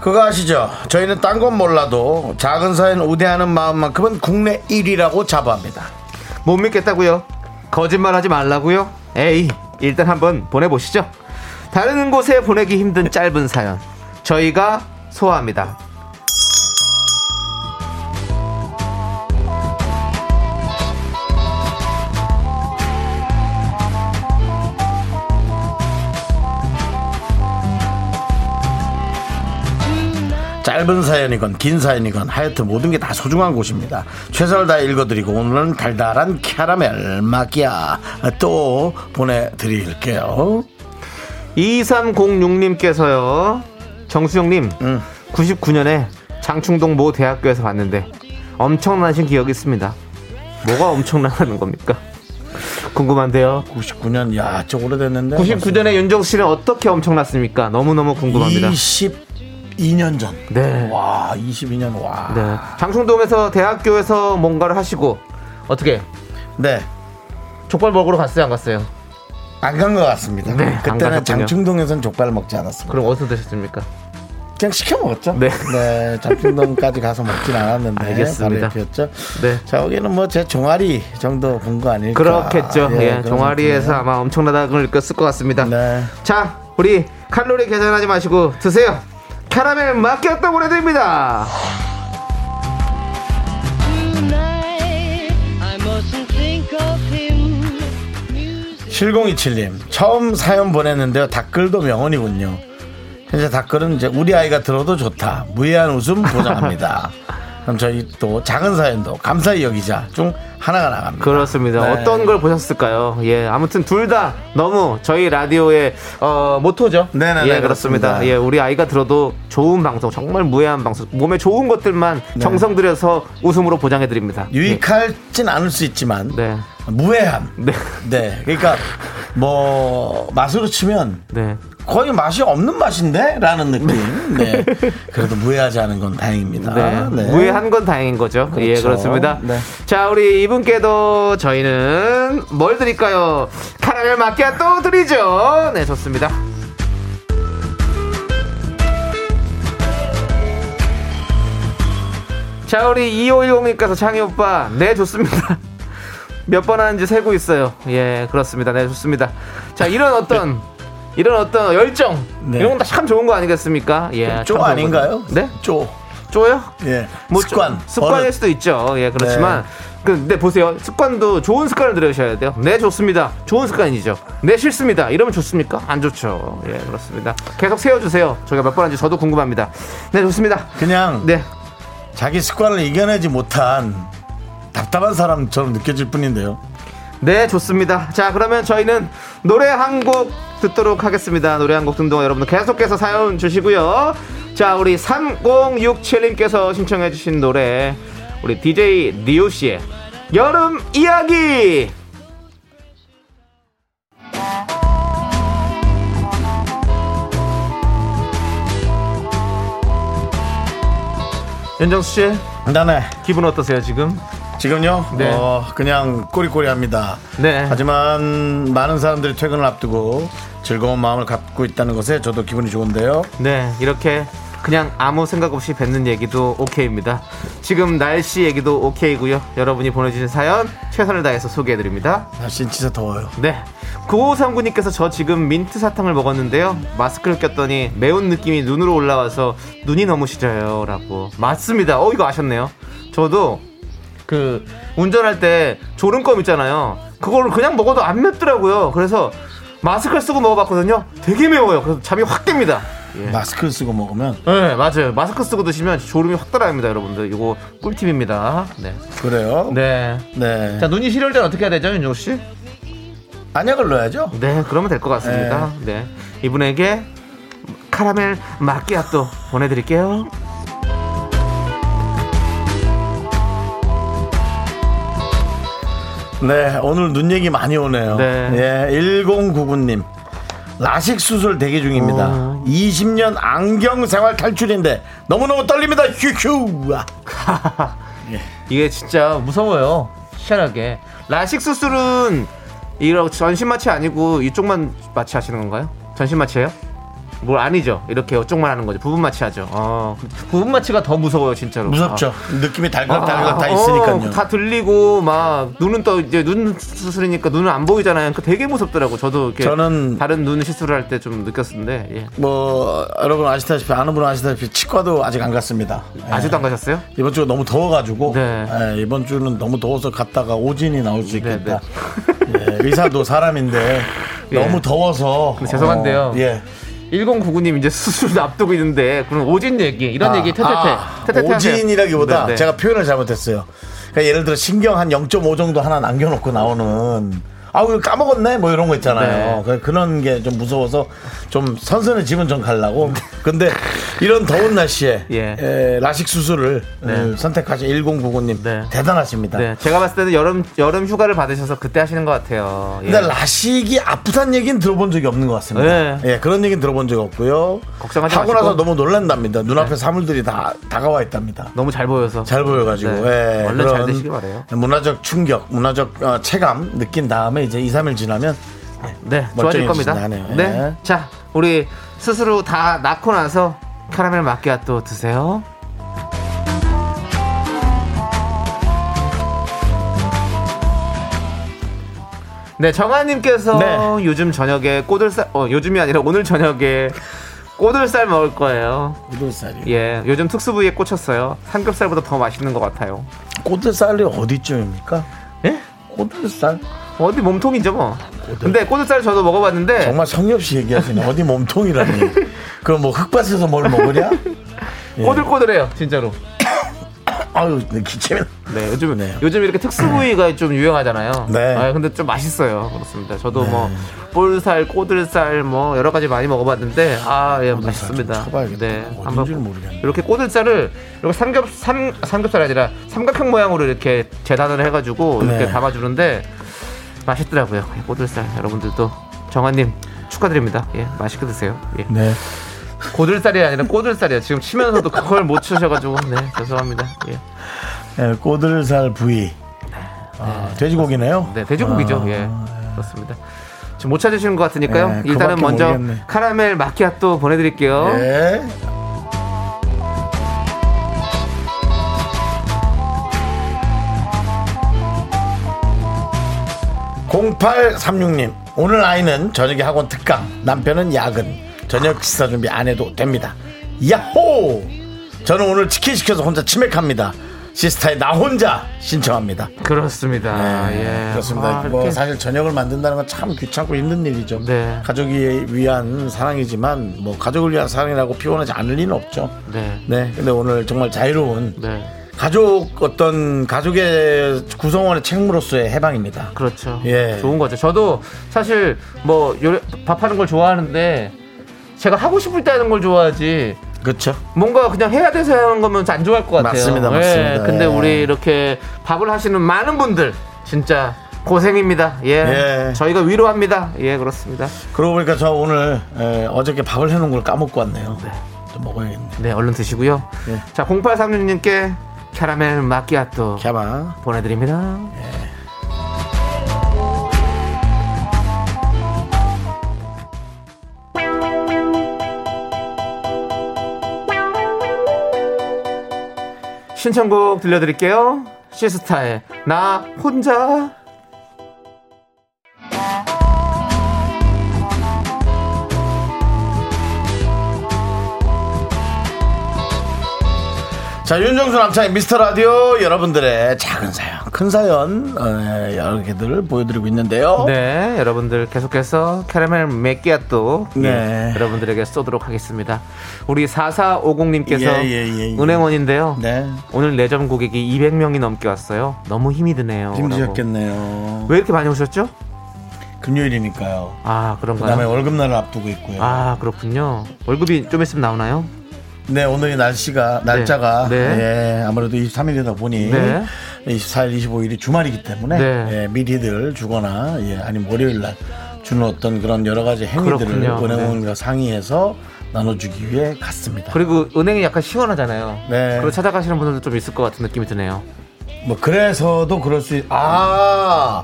그거 아시죠? 저희는 딴 건 몰라도 작은 사연 우대하는 마음만큼은 국내 1위라고 자부합니다. 못 믿겠다고요? 거짓말하지 말라고요? 에이 일단 한번 보내보시죠. 다른 곳에 보내기 힘든 짧은 사연. 저희가 소화합니다 짧은 사연이건 긴 사연이건 하여튼 모든 게 다 소중한 곳입니다. 최선을 다해 읽어드리고 오늘은 달달한 캐러멜 마키아 또 보내드릴게요. 2306님께서요 정수영님 응. 99년에 장충동 모 대학교에서 봤는데 엄청나신 기억이 있습니다 뭐가 엄청나는 겁니까 궁금한데요 99년 야, 저 오래됐는데. 99년에 윤정수 씨는 어떻게 엄청났습니까 너무너무 궁금합니다 22년 전. 네. 와, 22년 와. 네. 장충동에서 대학교에서 뭔가를 하시고 어떻게 네. 족발 먹으러 갔어요 안 갔어요 안 간 것 같습니다. 네, 안 그때는. 장충동에선 족발을 먹지 않았습니다. 그럼 어디서 드셨습니까 그냥 시켜 먹었죠. 네. 장충동까지 가서 먹진 않았는데. 알겠습니다. 옆이었죠. 네. 자, 여기는 뭐 제 종아리 정도 본 거 아닐까. 그렇겠죠 예, 그런 종아리에서 느낌이에요. 아마 엄청나다는 걸 느꼈을 것 같습니다 네. 자 우리 칼로리 계산하지 마시고 드세요 캐러멜 마키아또 보내드립니다. 7027님 처음 사연 보냈는데요. 댓글도 명언이군요. 현재 댓글은 이제 우리 아이가 들어도 좋다. 무해한 웃음 보장합니다 그럼 저희 또 작은 사연도 감사히 여기자 중 하나가 나갑니다 그렇습니다. 네. 어떤 걸 보셨을까요? 예, 아무튼 둘 다 너무 저희 라디오의 어, 모토죠. 네네네, 예, 그렇습니다. 그렇습니다. 예, 우리 아이가 들어도 좋은 방송, 정말 무해한 방송, 몸에 좋은 것들만 네. 정성 들여서 웃음으로 보장해 드립니다. 유익할진 않을 수 있지만 네, 무해함 네, 네 그러니까 뭐 맛으로 치면 네. 거의 맛이 없는 맛인데? 라는 느낌. 네. 그래도 무해하지 않은 건 다행입니다. 네. 네. 무해한 건 다행인 거죠. 예, 그렇죠. 그렇습니다. 네. 자, 우리 이분께도 저희는 뭘 드릴까요? 카라멜 마키아또 드리죠. 네, 좋습니다. 자, 우리 2510님께서 창희 오빠, 네, 좋습니다. 몇 번 하는지 세고 있어요. 예, 그렇습니다. 네, 좋습니다. 자, 이런 어떤, 이런 어떤 열정, 네. 이런 건참 좋은 거 아니겠습니까? 예. 참쪼 아닌가요? 네? 쪼. 쪼요? 예. 뭐 습관. 좀 습관일 버릇. 수도 있죠. 예, 그렇지만 근데 보세요. 습관도 좋은 습관을 들으셔야 돼요. 네, 좋습니다. 좋은 습관이죠. 네, 싫습니다. 이러면 좋습니까? 안 좋죠. 예, 그렇습니다. 계속 세워 주세요. 저희가 몇 번 한지 저도 궁금합니다. 네, 좋습니다. 그냥 네. 자기 습관을 이겨내지 못한 답답한 사람처럼 느껴질 뿐인데요. 네, 좋습니다. 자, 그러면 저희는 노래 한 곡 듣도록 하겠습니다. 노래 한 곡 듣는 동안 여러분들 계속해서 사연 주시고요. 자, 우리 3067님께서 신청해주신 노래, 우리 DJ 니오 씨의 여름 이야기! 윤정수 씨, 나네. 기분 어떠세요, 지금? 지금요? 네. 어, 그냥 꼬리꼬리합니다. 네. 하지만 많은 사람들이 퇴근을 앞두고 즐거운 마음을 갖고 있다는 것에 저도 기분이 좋은데요. 네, 이렇게 그냥 아무 생각 없이 뱉는 얘기도 오케이입니다. 지금 날씨 얘기도 오케이고요. 여러분이 보내주신 사연 최선을 다해서 소개해드립니다. 날씨는 진짜 더워요. 네. 9539님께서 저 지금 민트 사탕을 먹었는데요. 마스크를 꼈더니 매운 느낌이 눈으로 올라와서 눈이 너무 시려요. 라고. 맞습니다. 어, 이거 아셨네요. 저도 그 운전할 때 졸음껌 있잖아요. 그거를 그냥 먹어도 안 맵더라고요. 그래서 마스크를 쓰고 먹어봤거든요. 되게 매워요. 그래서 잠이 확 깹니다. 예. 마스크 쓰고 먹으면 네, 맞아요. 마스크 쓰고 드시면 졸음이 확 따라갑니다, 여러분들. 이거 꿀팁입니다. 네. 그래요. 네. 네. 자, 눈이 시려울 때는 어떻게 해야 되죠, 윤종 씨? 안약을 넣어야죠. 네, 그러면 될 것 같습니다. 네. 이분에게 카라멜 마끼아또 보내드릴게요. 네, 오늘 눈 얘기 많이 오네요. 네. 예, 1099님. 라식 수술 대기 중입니다. 어. 20년 안경 생활 탈출인데 너무너무 떨립니다. 휴휴. 아, 이게 진짜 무서워요. 희한하게. 라식 수술은 이런 전신 마취 아니고 이쪽만 마취 하시는 건가요? 전신 마취예요? 뭘 아니죠. 이렇게 이쪽만 하는 거죠. 부분 마취하죠. 어, 부분 마취가 더 무서워요, 진짜로. 무섭죠. 느낌이 달각달각 다 아, 있으니까요. 어, 다 들리고 막 눈은 또 이제 눈 수술이니까 눈은 안 보이잖아요. 그 되게 무섭더라고. 저도 이렇게 저는- 다른 눈 시술을 할 때 좀 느꼈었는데 예. 뭐 여러분 아시다시피 아는 분은 아시다시피 치과도 아직 안 갔습니다. 예. 아직도 안 가셨어요? 이번 주가 너무 더워가지고 네. 예, 이번 주는 너무 더워서 갔다가 오진이 나올 수 네, 있겠다. 예, 의사도 사람인데 예. 너무 더워서 죄송한데요. 어, 예. 1099님 이제 수술 앞두고 있는데 그럼 오진 얘기 이런 아, 얘기 태태태 아. 오진이라기보다 네, 네. 제가 표현을 잘못했어요. 그러니까 예를 들어 신경 한 0.5 정도 하나 남겨놓고 나오는 아, 이거 까먹었네? 뭐 이런 거 있잖아요. 네. 그- 그런 게 좀 무서워서 좀 선선해지면 좀 가려고. 근데 이런 더운 날씨에 예. 에, 라식 수술을 네. 음, 선택하신 1099님 네. 대단하십니다. 네, 제가 봤을 때는 여름 여름 휴가를 받으셔서 그때 하시는 것 같아요. 예. 근데 라식이 아프다는 얘기는 들어본 적이 없는 것 같습니다. 네. 예, 그런 얘기는 들어본 적이 없고요. 걱정하지 하고 마시고. 나서 너무 놀란답니다. 눈앞에 사물들이 다 다가와 있답니다. 너무 잘 보여서 잘 보여가지고 네. 예, 얼른 잘 되시기 바래요. 문화적 충격, 문화적 어, 체감 느낀 다음에 이제 2, 3일 지나면 네, 좋아질 겁니다. 하네요. 네, 예. 자 우리 스스로 다 낳고 나서 카라멜 마끼아또 드세요. 네, 정아님께서 네. 요즘 저녁에 꼬들살, 어, 요즘이 아니라 오늘 저녁에 꼬들살 먹을 거예요. 꼬들살이. 예, 요즘 특수 부위에 꽂혔어요. 삼겹살보다 더 맛있는 것 같아요. 꼬들살이 어디쯤입니까? 예? 꼬들살? 어디 몸통이죠 뭐. 근데 꼬들살 저도 먹어봤는데 정말 성의 없이 얘기하시네. 어디 몸통이라니. 그럼 뭐 흙밭에서 뭘 먹으냐? 예. 꼬들꼬들해요, 진짜로. 아유, 내 기침이. 네, 요즘 네. 요즘 이렇게 특수 부위가 좀 유행하잖아요. 네. 아, 근데 좀 맛있어요. 그렇습니다. 저도 뭐 볼살, 꼬들살 뭐 여러 가지 많이 먹어봤는데 아, 예, 맛있습니다. 좀 쳐봐야겠다. 어딘지를 모르겠네. 이렇게 꼬들살을 이렇게 삼겹 삼 삼겹살이 아니라 삼각형 모양으로 이렇게 재단을 해가지고 이렇게 네. 담아주는데 맛있더라고요. 예, 꼬들살 여러분들도 정한님 축하드립니다. 예, 맛있게 드세요. 예. 네. 고들살이 아니라 꼬들살이에요. 지금 치면서도 그걸 못 치셔가지고 네 죄송합니다. 예. 예, 꼬들살 부위. 아, 돼지고기네요. 네, 돼지고기죠. 아, 예. 그렇습니다. 지금 못 찾으시는 것 같으니까요. 네, 일단은 먼저 모르겠네. 카라멜 마키아또 보내드릴게요. 예. 0836님 오늘 아이는 저녁에 학원 특강 남편은 야근 저녁 식사 준비 안 해도 됩니다 야호 저는 오늘 치킨 시켜서 혼자 치맥합니다 시스타의 나 혼자 신청합니다 그렇습니다. 네, 예. 그렇습니다. 아, 뭐 이렇게 사실 저녁을 만든다는 건 참 귀찮고 힘든 일이죠. 네. 가족이 위한 사랑이지만 뭐 가족을 위한 사랑이라고 피곤하지 않을 리는 없죠. 네. 네. 근데 오늘 정말 자유로운 네. 가족 어떤 가족의 구성원의 책무로서의 해방입니다. 그렇죠. 예. 좋은 거죠. 저도 사실 뭐 밥하는 걸 좋아하는데 제가 하고 싶을 때 하는 걸 좋아하지 그렇죠. 뭔가 그냥 해야 돼서 하는 거면 안 좋아할 것 같아요. 맞습니다, 예, 맞습니다. 근데 예. 우리 이렇게 밥을 하시는 많은 분들 진짜 고생입니다. 예. 예. 저희가 위로합니다. 예, 그렇습니다. 그러고 보니까 저 오늘 에, 어저께 밥을 해놓은 걸 까먹고 왔네요. 좀 먹어야겠네. 네, 얼른 드시고요. 예. 자, 0836님께 캐러멜 마끼아또 캬마. 보내드립니다. 신청곡 들려드릴게요. 시스타의 나 혼자. 자, 윤정수 남창의 미스터 라디오 여러분들의 작은 사연, 큰 사연, 어, 여러 개들 보여드리고 있는데요. 네, 여러분들 계속해서 캐러멜 맥기아또 네. 예, 여러분들에게 쏘도록 하겠습니다. 우리 4450님께서 예, 예, 예, 예. 은행원인데요. 네. 오늘 내점 고객이 200명이 넘게 왔어요. 너무 힘이 드네요. 힘드셨겠네요. 왜 이렇게 많이 오셨죠? 금요일이니까요. 아, 그 그런가요? 월급날을 앞두고 있고요. 아, 그렇군요. 월급이 좀 있으면 나오나요? 네, 오늘이 날씨가, 날짜가, 네. 예, 아무래도 23일이다 보니, 네. 24일, 25일이 주말이기 때문에, 네. 예, 미리들 주거나, 예, 아니면 월요일 날 주는 어떤 그런 여러 가지 행위들을 그렇군요. 은행원과 상의해서 나눠주기 위해 갔습니다. 그리고 은행이 약간 시원하잖아요. 네. 그리고 찾아가시는 분들도 좀 있을 것 같은 느낌이 드네요. 뭐, 그래서도 그럴 수, 있, 아,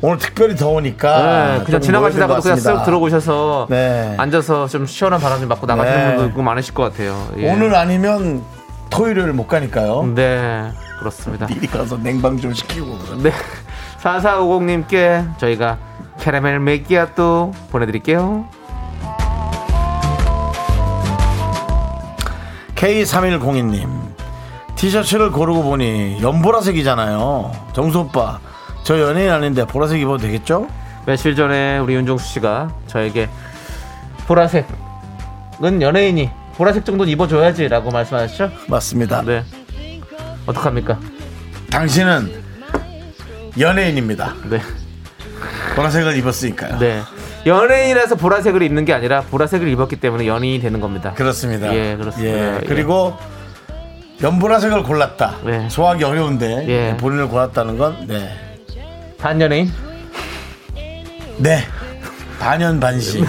오늘 특별히 더우니까. 네, 그냥 지나가시다가도 그냥. 쓱 들어오셔서 네. 앉아서 좀 시원한 바람 좀 맞고 나가시는 네. 분들도 많으실 것 같아요. 예. 오늘 아니면 토요일을 못 가니까요. 네, 그렇습니다. 미리 가서 냉방 좀 시키고. 네. 4450님께 저희가 캐러멜 맥기아또 보내드릴게요. K3102님 티셔츠를 고르고 보니 연보라색이잖아요 정수 오빠 저 연예인 아닌데 보라색 입어도 되겠죠? 며칠 전에 우리 윤종수 씨가 저에게 보라색은 연예인이 보라색 정도는 입어줘야지라고 말씀하셨죠? 맞습니다 네. 어떡합니까? 당신은 연예인입니다 네. 보라색을 입었으니까요 네. 연예인이라서 보라색을 입는 게 아니라 보라색을 입었기 때문에 연예인이 되는 겁니다. 그렇습니다 예, 그렇습니다. 예, 예. 그리고 연보라색을 골랐다 네. 소화하기 어려운데 예. 본인을 골랐다는 건 네. 반연예인? 네. 반연반시.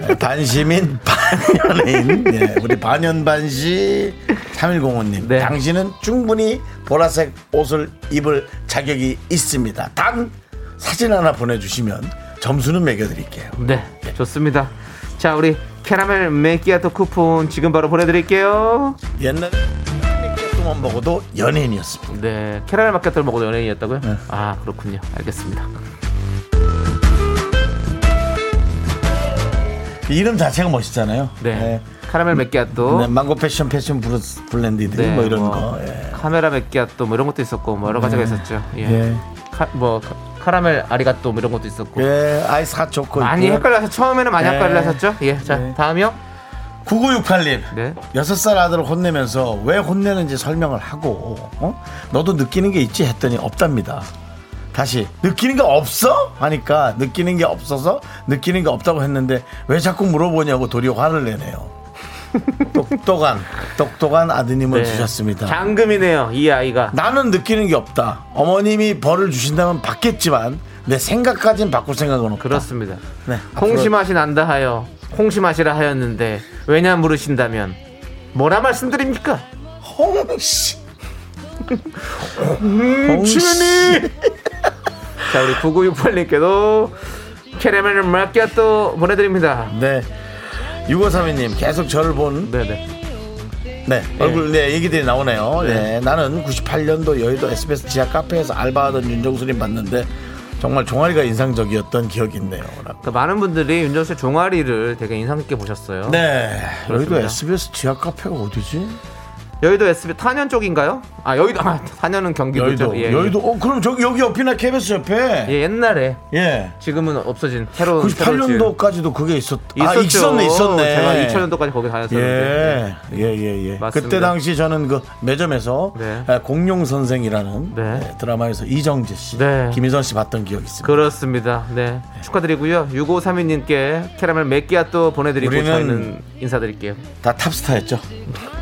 네, 반시민 반연예인. 네, 우리 반연반시 3105님. 네. 당신은 충분히 보라색 옷을 입을 자격이 있습니다. 단 사진 하나 보내주시면 점수는 매겨드릴게요. 네. 좋습니다. 자, 우리 캐러멜 맥기아토 쿠폰 지금 바로 보내드릴게요. 옛날 에 동안 먹어도 연예인이었습니다. 네. 캐러멜 마켓을 먹어도 연예인이었다고요? 네. 아, 그렇군요. 알겠습니다. 이름 자체가 멋있잖아요. 네. 카라멜 맥기아토. 네, 망고 패션 패션 브루스 블렌디드 네, 뭐 이런 뭐 거. 예. 카메라 맥기아토 뭐 이런 것도 있었고 뭐 여러 가지가 있었죠. 예. 예. 카, 뭐 카- 카라멜 아리가또 뭐 이런 것도 있었고. 예, 아이스 핫 초코. 많이. 헷갈려서 처음에는 많이 네. 헷갈렸었죠. 예. 자, 네. 다음이요. 9968님. 네. 여섯 살 아들을 혼내면서 왜 혼내는지 설명을 하고 어? 너도 느끼는 게 있지 했더니 없답니다. 다시 느끼는 게 없어? 하니까 느끼는 게 없어서 느끼는 게 없다고 했는데 왜 자꾸 물어보냐고 도리어 화를 내네요. 똑똑한 똑똑한 아드님을 네. 주셨습니다. 장금이네요. 이 아이가. 나는 느끼는 게 없다. 어머님이 벌을 주신다면 받겠지만 내 생각까지는 바꿀 생각은 없다. 그렇습니다. 네, 맛이 난다 하여 홍시 맛이라 하였는데 왜냐 물으신다면 뭐라 말씀드립니까? 홍씨. 홍씨. 자 우리 9968님께도 캐러멜 마키아또 보내드립니다. 네. 6532님 계속 저를 본 네네. 네, 얼굴 네 얘기들이 나오네요. 네. 나는 98년도 여의도 SBS 지하 카페에서 알바하던 윤정수님 봤는데 정말 종아리가 인상적이었던 기억이 있네요. 그 많은 분들이 윤정수 종아리를 되게 인상 깊게 보셨어요. 네, 그렇습니다. SBS 지하 카페가 어디지? 여의도 SBS 탄현 쪽인가요? 아 여의도 아 탄현은 경기도죠. 여의도. 예, 여의도. 어, 그럼 저기 여기 옆이나 KBS 옆에. 예, 옛날에 예. 지금은 없어진 새로운 98년도까지도 그게 있었. 아, 있었죠. 있었네, 있었네. 제가 2000년도까지 거기 다녔었는데. 예, 예, 예, 예. 그때 당시 저는 그 매점에서 네. 에, 공룡 선생이라는 네. 에, 드라마에서 이정재 씨, 네. 김희선 씨 봤던 기억이 있습니다. 그렇습니다. 네. 축하드리고요. 6532님께 캐러멜 맥기아또 보내드리고 저희는 인사드릴게요. 다 탑스타였죠.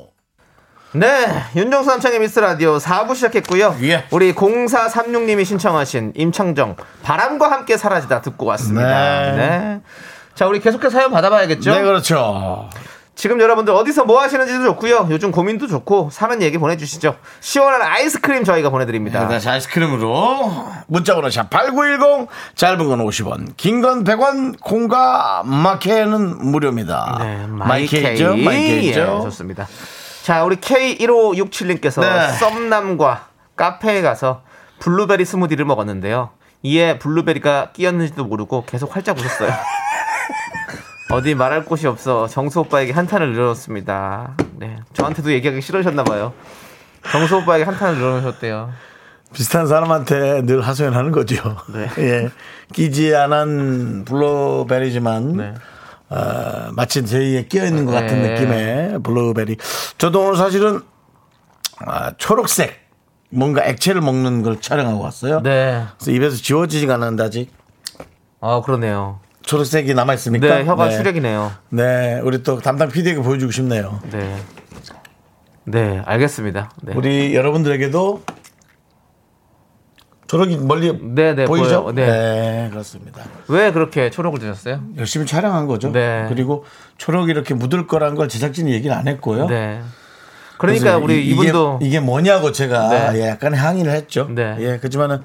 네, 윤정수 남창의 미스 라디오 4부 시작했고요. 예. 우리 0436님이 신청하신 임창정 바람과 함께 사라지다 듣고 왔습니다. 네. 네. 자, 우리 계속해서 사연 받아봐야겠죠? 네, 그렇죠. 지금 여러분들 어디서 뭐 하시는지도 좋고요. 요즘 고민도 좋고 사는 얘기 보내주시죠. 시원한 아이스크림 저희가 보내드립니다. 다시 아이스크림으로 문자번호 샵 8910 짧은 건 50원 긴 건 100원 콩과 마이케이는 무료입니다 네, 마이케이죠 예, 마이케이죠 좋습니다. 자, 우리 K1567님께서 네. 썸남과 카페에 가서 블루베리 스무디를 먹었는데요. 이에 블루베리가 끼었는지도 모르고 계속 활짝 웃었어요. 어디 말할 곳이 없어 정수 오빠에게 한탄을 늘어놓습니다. 네, 저한테도 얘기하기 싫으셨나봐요. 정수 오빠에게 한탄을 늘어놓으셨대요. 비슷한 사람한테 늘 하소연하는 거죠 네. 예 끼지 않은 블루베리지만 네. 어, 마치 제 이에 끼어 있는 것 같은 네. 느낌의 블루베리 저도 오늘 사실은 아, 초록색 뭔가 액체를 먹는 걸 촬영하고 왔어요 네. 그래서 입에서 지워지지가 않는데 아직 아, 그러네요. 초록색이 남아 있습니까? 네, 혀가 수력이네요. 네, 우리 또 담당 PD에게 보여주고 싶네요. 네. 네, 알겠습니다. 네. 우리 여러분들에게도 초록이 멀리 네, 네, 보이죠? 보여요. 네. 그렇습니다. 왜 그렇게 초록을 드셨어요? 열심히 촬영한 거죠. 네. 그리고 초록이 이렇게 묻을 거란 걸 제작진이 얘기를 안 했고요. 네. 그러니까 우리 이- 이분도 이게, 이게 뭐냐고 제가 네. 예, 약간 항의를 했죠. 네. 예, 그렇지만은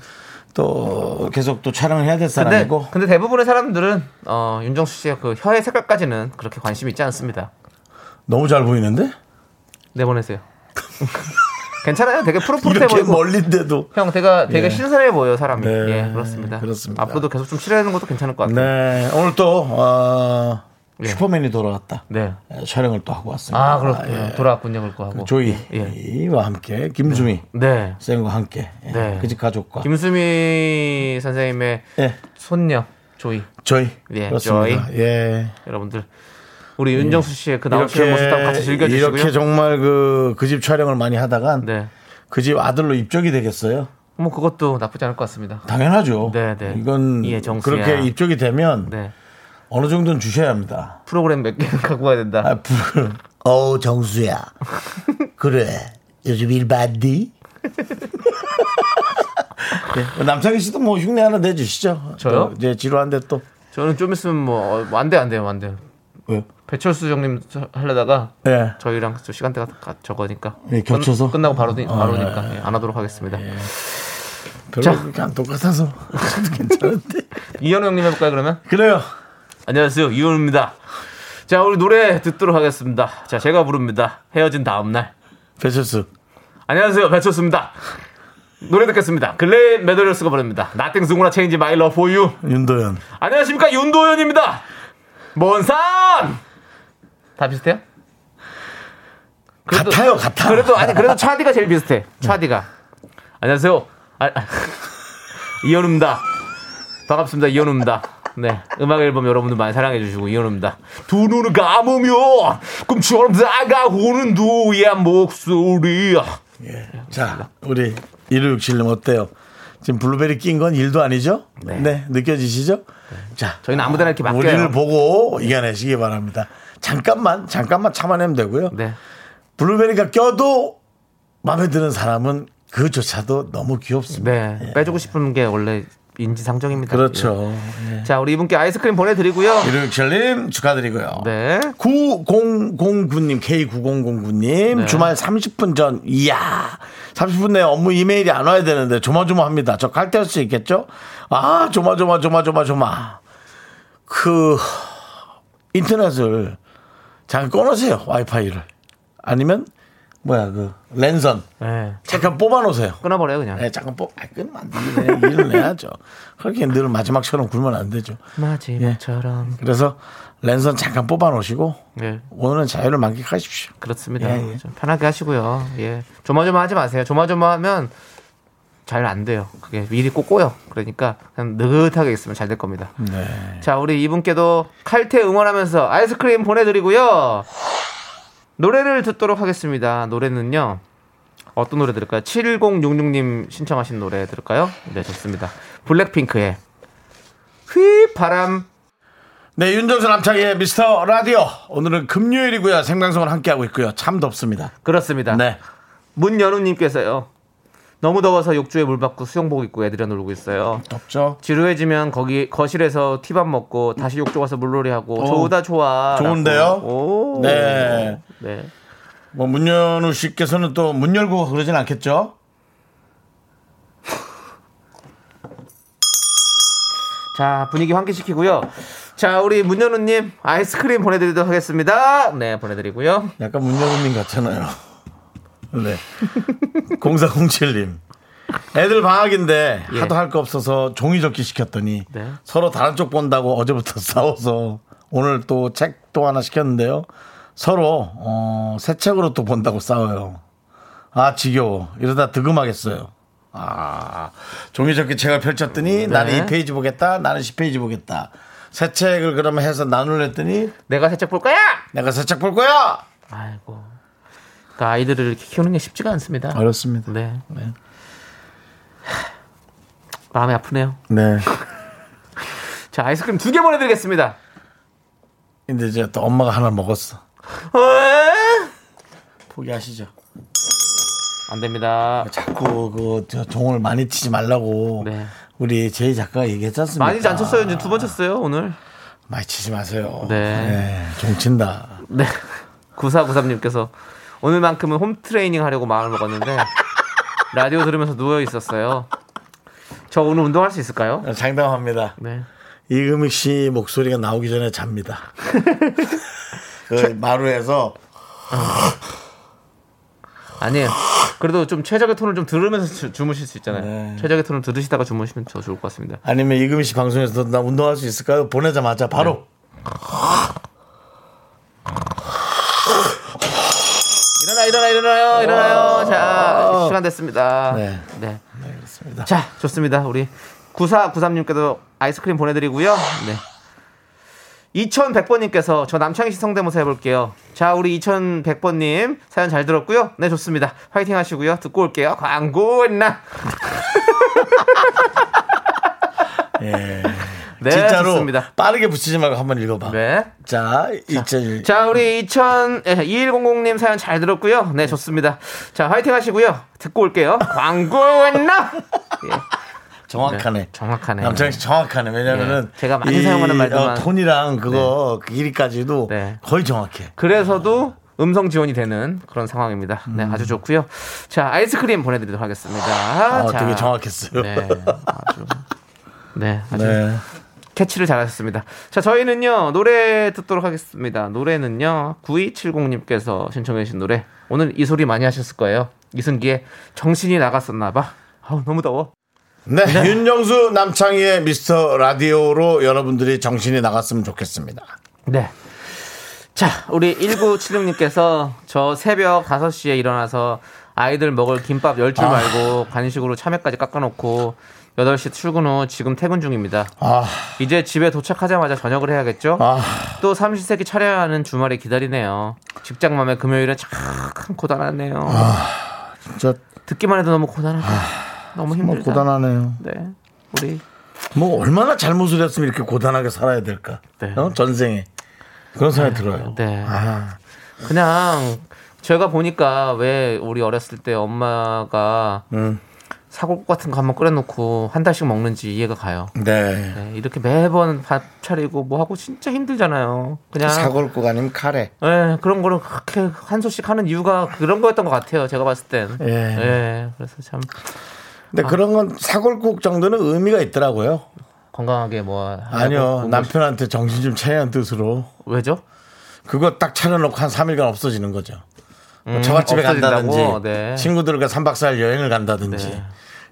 또 계속 또 촬영을 해야 될 근데, 사람이고 근데 대부분의 사람들은 어, 윤정수 씨의 그 혀의 색깔까지는 그렇게 관심이 있지 않습니다. 너무 잘 보이는데 내보내세요. 괜찮아요. 되게 이렇게 보이고. 멀린데도 형, 되게 되게 예. 신선해 보여 사람이. 네, 예, 그렇습니다. 그렇습니다. 앞으로도 계속 좀 칠해내는 것도 괜찮을 것 같아요. 네 오늘 또 어, 예. 슈퍼맨이 돌아왔다. 네. 예, 촬영을 또 하고 왔습니다. 아, 그렇군요. 예. 돌아왔군요, 그거 하고. 조이와 예. 함께 김수미 네. 쌤과 함께 예, 네. 그 집 가족과 김수미 선생님의 예, 손녀 조이 저희 예, 그렇습니다. 예. 여러분들 우리 윤정수 씨의 그 나오시는 모습 다 같이 즐겨주시고요. 이렇게 정말 그 그 집 촬영을 많이 하다간 네. 그 집 아들로 입적이 되겠어요. 뭐 그것도 나쁘지 않을 것 같습니다. 당연하죠. 네, 네. 이건 예, 정수야. 그렇게 입적이 되면 네. 어느 정도는 주셔야 합니다. 프로그램 몇 개는 갖고 가야 된다. 아, 불. 어, 정수야. 그래. 요즘 일 받니? 네. 남창희 씨도 뭐 흉내 하나 내주시죠. 저요? 또 이제 지루한데 또. 저는 좀 있으면 뭐 안 돼 안 돼요 안 돼요. 왜요? 배철수 형님 하려다가 예. 저희랑 저 시간대가 가- 저거니까 예, 겹쳐서? 끝, 나고 바로 바로니까 예. 예, 안 하도록 하겠습니다. 별로 자. 그렇게 안 똑같아서. 괜찮은데. 이현우 형님 해볼까요 그러면? 그래요. 안녕하세요 이현우입니다. 자 우리 노래 듣도록 하겠습니다. 자 제가 부릅니다. 헤어진 다음 날. 배철수. 안녕하세요 배철수입니다. 노래 듣겠습니다. 글레이 메더리스가 부릅니다. Nothing's gonna change my love for you. 윤도현. 안녕하십니까 윤도현입니다. 먼산 다 비슷해요? 같아요, 같아. 그래도 아니 그래도 차디가 제일 비슷해. 차디가. 안녕하세요. 아, 아, 이현우입니다. 반갑습니다. 이현우입니다. 네. 음악 앨범 여러분들 많이 사랑해 주시고 이현우입니다. 두 눈을 감으며 꿈처럼 다가오는 누의 목소리. 자, 우리 1567님 어때요? 지금 블루베리 낀 건 일도 아니죠? 네. 느껴지시죠? 자, 저희는 아무데나 이렇게 맡겨요. 우리를 보고 이겨내시기 바랍니다. 잠깐만, 잠깐만 참아내면 되고요. 네. 블루베리가 껴도 마음에 드는 사람은 그조차도 너무 귀엽습니다. 네. 빼주고 싶은 게 원래 인지상정입니다. 그렇죠. 예. 자, 우리 이분께 아이스크림 보내드리고요. 1567님 축하드리고요. 네. 9009님, K9009님, 네. 주말 30분 전, 이야, 30분 내에 업무 이메일이 안 와야 되는데, 조마조마합니다. 저 칼퇴할 수 있겠죠? 아, 조마조마 조마조마 조마. 그, 인터넷을 잠깐 꺼놓으세요, 와이파이를. 아니면, 뭐야, 그, 랜선. 네. 잠깐 뽑아놓으세요. 끊어버려요, 그냥. 네, 잠깐 뽑, 아, 끊으면 안 되네. 일을 내야죠. 그렇게 늘 마지막처럼 굴면 안 되죠. 마지막처럼. 그래서 랜선 잠깐 뽑아놓으시고, 네. 오늘은 자유를 만끽하십시오. 그렇습니다. 예, 예. 좀 편하게 하시고요. 예. 조마조마 하지 마세요. 조마조마 하면 잘 안 돼요. 그게 미리 꼭 꼬여. 그러니까 그냥 느긋하게 있으면 잘 될 겁니다. 네. 자, 우리 이분께도 칼퇴 응원하면서 아이스크림 보내드리고요. 노래를 듣도록 하겠습니다. 노래는요. 어떤 노래 들을까요? 7066님 신청하신 노래 들을까요? 네, 좋습니다. 블랙핑크의 휘바람 네, 윤정수 남창의 미스터 라디오. 오늘은 금요일이고요. 생방송을 함께하고 있고요. 참 덥습니다. 그렇습니다. 네. 문연우님께서요. 너무 더워서 욕조에 물 받고 수영복 입고 애들이랑 놀고 있어요. 덥죠? 지루해지면 거기 거실에서 티밥 먹고 다시 욕조 가서 물놀이 하고 좋다 좋아. 좋은데요? 오. 네. 네. 뭐 문현우 씨께서는 또 문 열고 그러진 않겠죠? 자 분위기 환기시키고요. 자 우리 문현우님 아이스크림 보내드리도록 하겠습니다. 네 보내드리고요. 약간 문여은님 같잖아요. 네. 0407님. 애들 방학인데 예. 하도 할 거 없어서 종이 접기 시켰더니 네. 서로 다른 쪽 본다고 어제부터 싸워서 오늘 또 책 또 하나 시켰는데요. 서로 어, 새 책으로 또 본다고 싸워요. 아 지겨워. 이러다 득음하겠어요. 아 종이 접기 책을 펼쳤더니 나는 네. 2페이지 보겠다. 나는 10페이지 보겠다. 새 책을 그러면 해서 나눌랬더니 내가 살짝 볼 거야. 내가 새 책 볼 거야. 아이고. 그러니까 아이들을 이렇게 키우는 게 쉽지가 않습니다. 어렵습니다. 네. 마음이 아프네요. 네. 자 아이스크림 두 개 보내드리겠습니다. 근데 이제 또 엄마가 하나 먹었어. 포기하시죠. 안 됩니다. 자꾸 그저 종을 많이 치지 말라고 네. 우리 제이 작가가 얘기했지 않습니까? 많이 안 쳤어요. 이제 두 번 쳤어요 오늘. 많이 치지 마세요. 네. 종 친다. 네. 9493님께서 오늘만큼은 홈 트레이닝 하려고 마음을 먹었는데 라디오 들으면서 누워 있었어요. 저 오늘 운동할 수 있을까요? 장담합니다. 네. 이금익 씨 목소리가 나오기 전에 잡니다. 그 마루에서 아니에요. 그래도 좀 최적의 톤을 좀 들으면서 주- 주무실 수 있잖아요. 네. 최적의 톤을 들으시다가 주무시면 더 좋을 것 같습니다. 아니면 이금익 씨 방송에서 나 운동할 수 있을까요? 보내자마자 바로 일어나 일어나 일어나요 일어나요. 자 시간 됐습니다. 네. 네. 그렇습니다. 자 좋습니다. 우리 9493님께도 아이스크림 보내드리고요. 네. 2100번님께서 저 남창희 씨 성대모사 해볼게요. 자, 우리 2100번님 사연 잘 들었고요. 네, 좋습니다. 화이팅 하시고요. 듣고 올게요. 광고 있나? 예. 네, 진짜로 좋습니다. 빠르게 붙이지 말고 한번 읽어봐. 네. 자, 2000 자, 우리 2000, 예, 2100님 사연 잘 들었고요. 네, 좋습니다. 자, 화이팅 하시고요. 듣고 올게요. 광고 있나? 예, 정확하네. 네, 정확하네. 남창희 씨 정확하네. 왜냐면은 예, 제가 많이 사용하는 말들만- 어, 톤이랑 그거 그 길이까지도 네. 거의 정확해. 그래서도 음성 지원이 되는 그런 상황입니다. 네, 아주 좋고요. 자, 아이스크림 보내드리도록 하겠습니다. 아, 자, 되게 정확했어요. 네, 아주. 네, 아주 네. 캐치를 잘하셨습니다. 자, 저희는요, 노래 듣도록 하겠습니다. 노래는요, 9270님께서 신청해주신 노래. 오늘 이 소리 많이 하셨을 거예요. 이승기의 정신이 나갔었나봐. 아우, 너무 더워. 네, 윤정수 남창희의 미스터 라디오로 여러분들이 정신이 나갔으면 좋겠습니다. 네. 자, 우리 1976님께서 저 새벽 5시에 일어나서 아이들 먹을 김밥 10줄 아. 말고 간식으로 참외까지 깎아놓고 8시 출근 후 지금 퇴근 중입니다. 아, 이제 집에 도착하자마자 저녁을 해야겠죠? 아, 또 삼시세끼 차려야 하는 주말이 기다리네요. 직장맘에 금요일은 참 고단하네요. 진짜 듣기만 해도 너무 고단하다. 너무 정말 힘들다. 고단하네요. 네. 우리 뭐 얼마나 잘못을 했으면 이렇게 고단하게 살아야 될까? 네. 어? 전생에 그런 생각이 들어요. 네. 아, 그냥 제가 보니까 왜 우리 어렸을 때 엄마가 음, 사골국 같은 거 한번 끓여놓고 한 달씩 먹는지 이해가 가요. 네. 네, 이렇게 매번 밥 차리고 뭐 하고 진짜 힘들잖아요. 그냥 사골국 아니면 카레. 네, 그런 거를 그렇게 한 소씩 하는 이유가 그런 거였던 것 같아요. 제가 봤을 땐. 예. 네, 그래서 참 근데 그런 건 사골국 정도는 의미가 있더라고요. 건강하게 뭐 아니요, 남편한테 정신 좀 차리는 뜻으로. 왜죠? 그거 딱 차려놓고 한 3일간 없어지는 거죠. 뭐 음, 처갓집에? 간다든지 네. 친구들과 3박 4일 여행을 간다든지 네.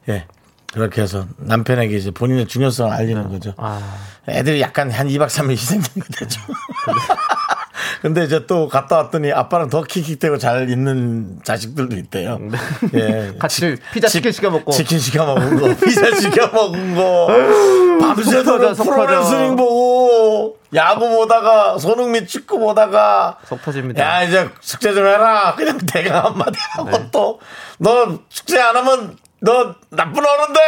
예 그렇게 해서 남편에게 이제 본인의 중요성을 알리는 거죠. 아, 애들이 약간 한 2박 3일 희생된 거죠. 근데 이제 또 갔다 왔더니 아빠랑 더 킥킥대고 잘 있는 자식들도 있대요. 예. 네. 같이 피자 치- 치킨 시켜 먹고 치킨 시켜 먹은 거, 피자 시켜 먹은 거, 밤새도록 속 프로레슬링 보고, 야구 보다가, 손흥민 축구 보다가, 속 터집니다. 야, 이제 숙제 좀 해라. 그냥 대강 한마디 하고 네. 또, 너 숙제 안 하면 너 나쁜 어른데!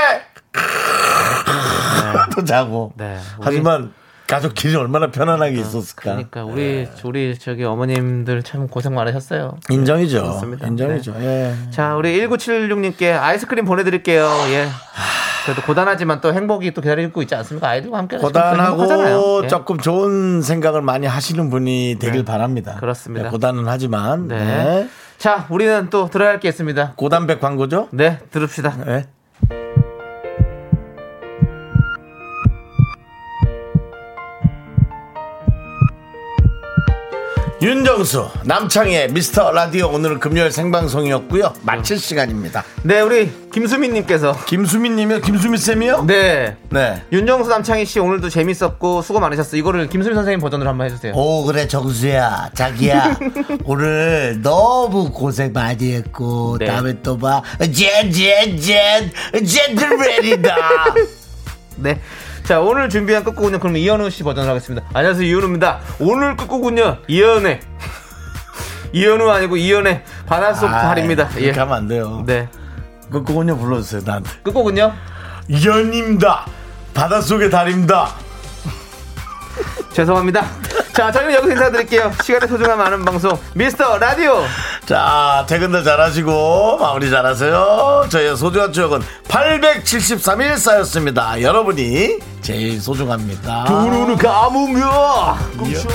또 자고. 네. 하지만 가족끼리 얼마나 편안하게 있었을까. 그러니까 우리 우리 저기 어머님들 참 고생 많으셨어요. 인정이죠. 그렇습니다. 인정이죠. 예. 자, 우리 1976님께 아이스크림 보내 드릴게요. 예. 그래도 고단하지만 또 행복이 또 기다리고 있지 않습니까? 아이들과 함께. 고단하고 예. 조금 좋은 생각을 많이 하시는 분이 되길 바랍니다. 그렇습니다. 네, 고단은 하지만 네. 네. 자, 우리는 또 들어야 할 게 있습니다. 고단백 광고죠. 네, 들읍시다. 네. 윤정수 남창의 미스터 라디오 오늘은 금요일 생방송이었고요 마칠 시간입니다 네, 우리 김수민님께서 김수민님이요 김수민 쌤이요 네. 네. 윤정수 남창희 씨 오늘도 재밌었고 수고 많으셨어요. 이거를 김수민 선생님 버전으로 한번 해주세요. 오 그래 정수야 자기야 오늘 너무 고생 많이 했고 네. 다음에 또봐 젠젠젠 젠틀맨이다 네. 자, 오늘 준비한 끝곡은요. 그럼 이현우 씨 버전으로 하겠습니다. 안녕하세요, 이현우입니다. 오늘 끝곡은요. 이현의 이현우 아니고 이현의 바닷속 달입니다. 예. 이렇게 하면 안 돼요 네. 그 그거는요 불러주세요 나한테 끝곡은요. 연입니다 바닷속의 달입니다 죄송합니다. 자, 저희는 여기서 인사드릴게요. 시간의 소중함 아는 방송 미스터 라디오. 자 퇴근들 잘하시고 마무리 잘하세요. 저희의 소중한 추억은 873일 쌓였습니다. 여러분이 제일 소중합니다. 우르르 감으며. 꿈속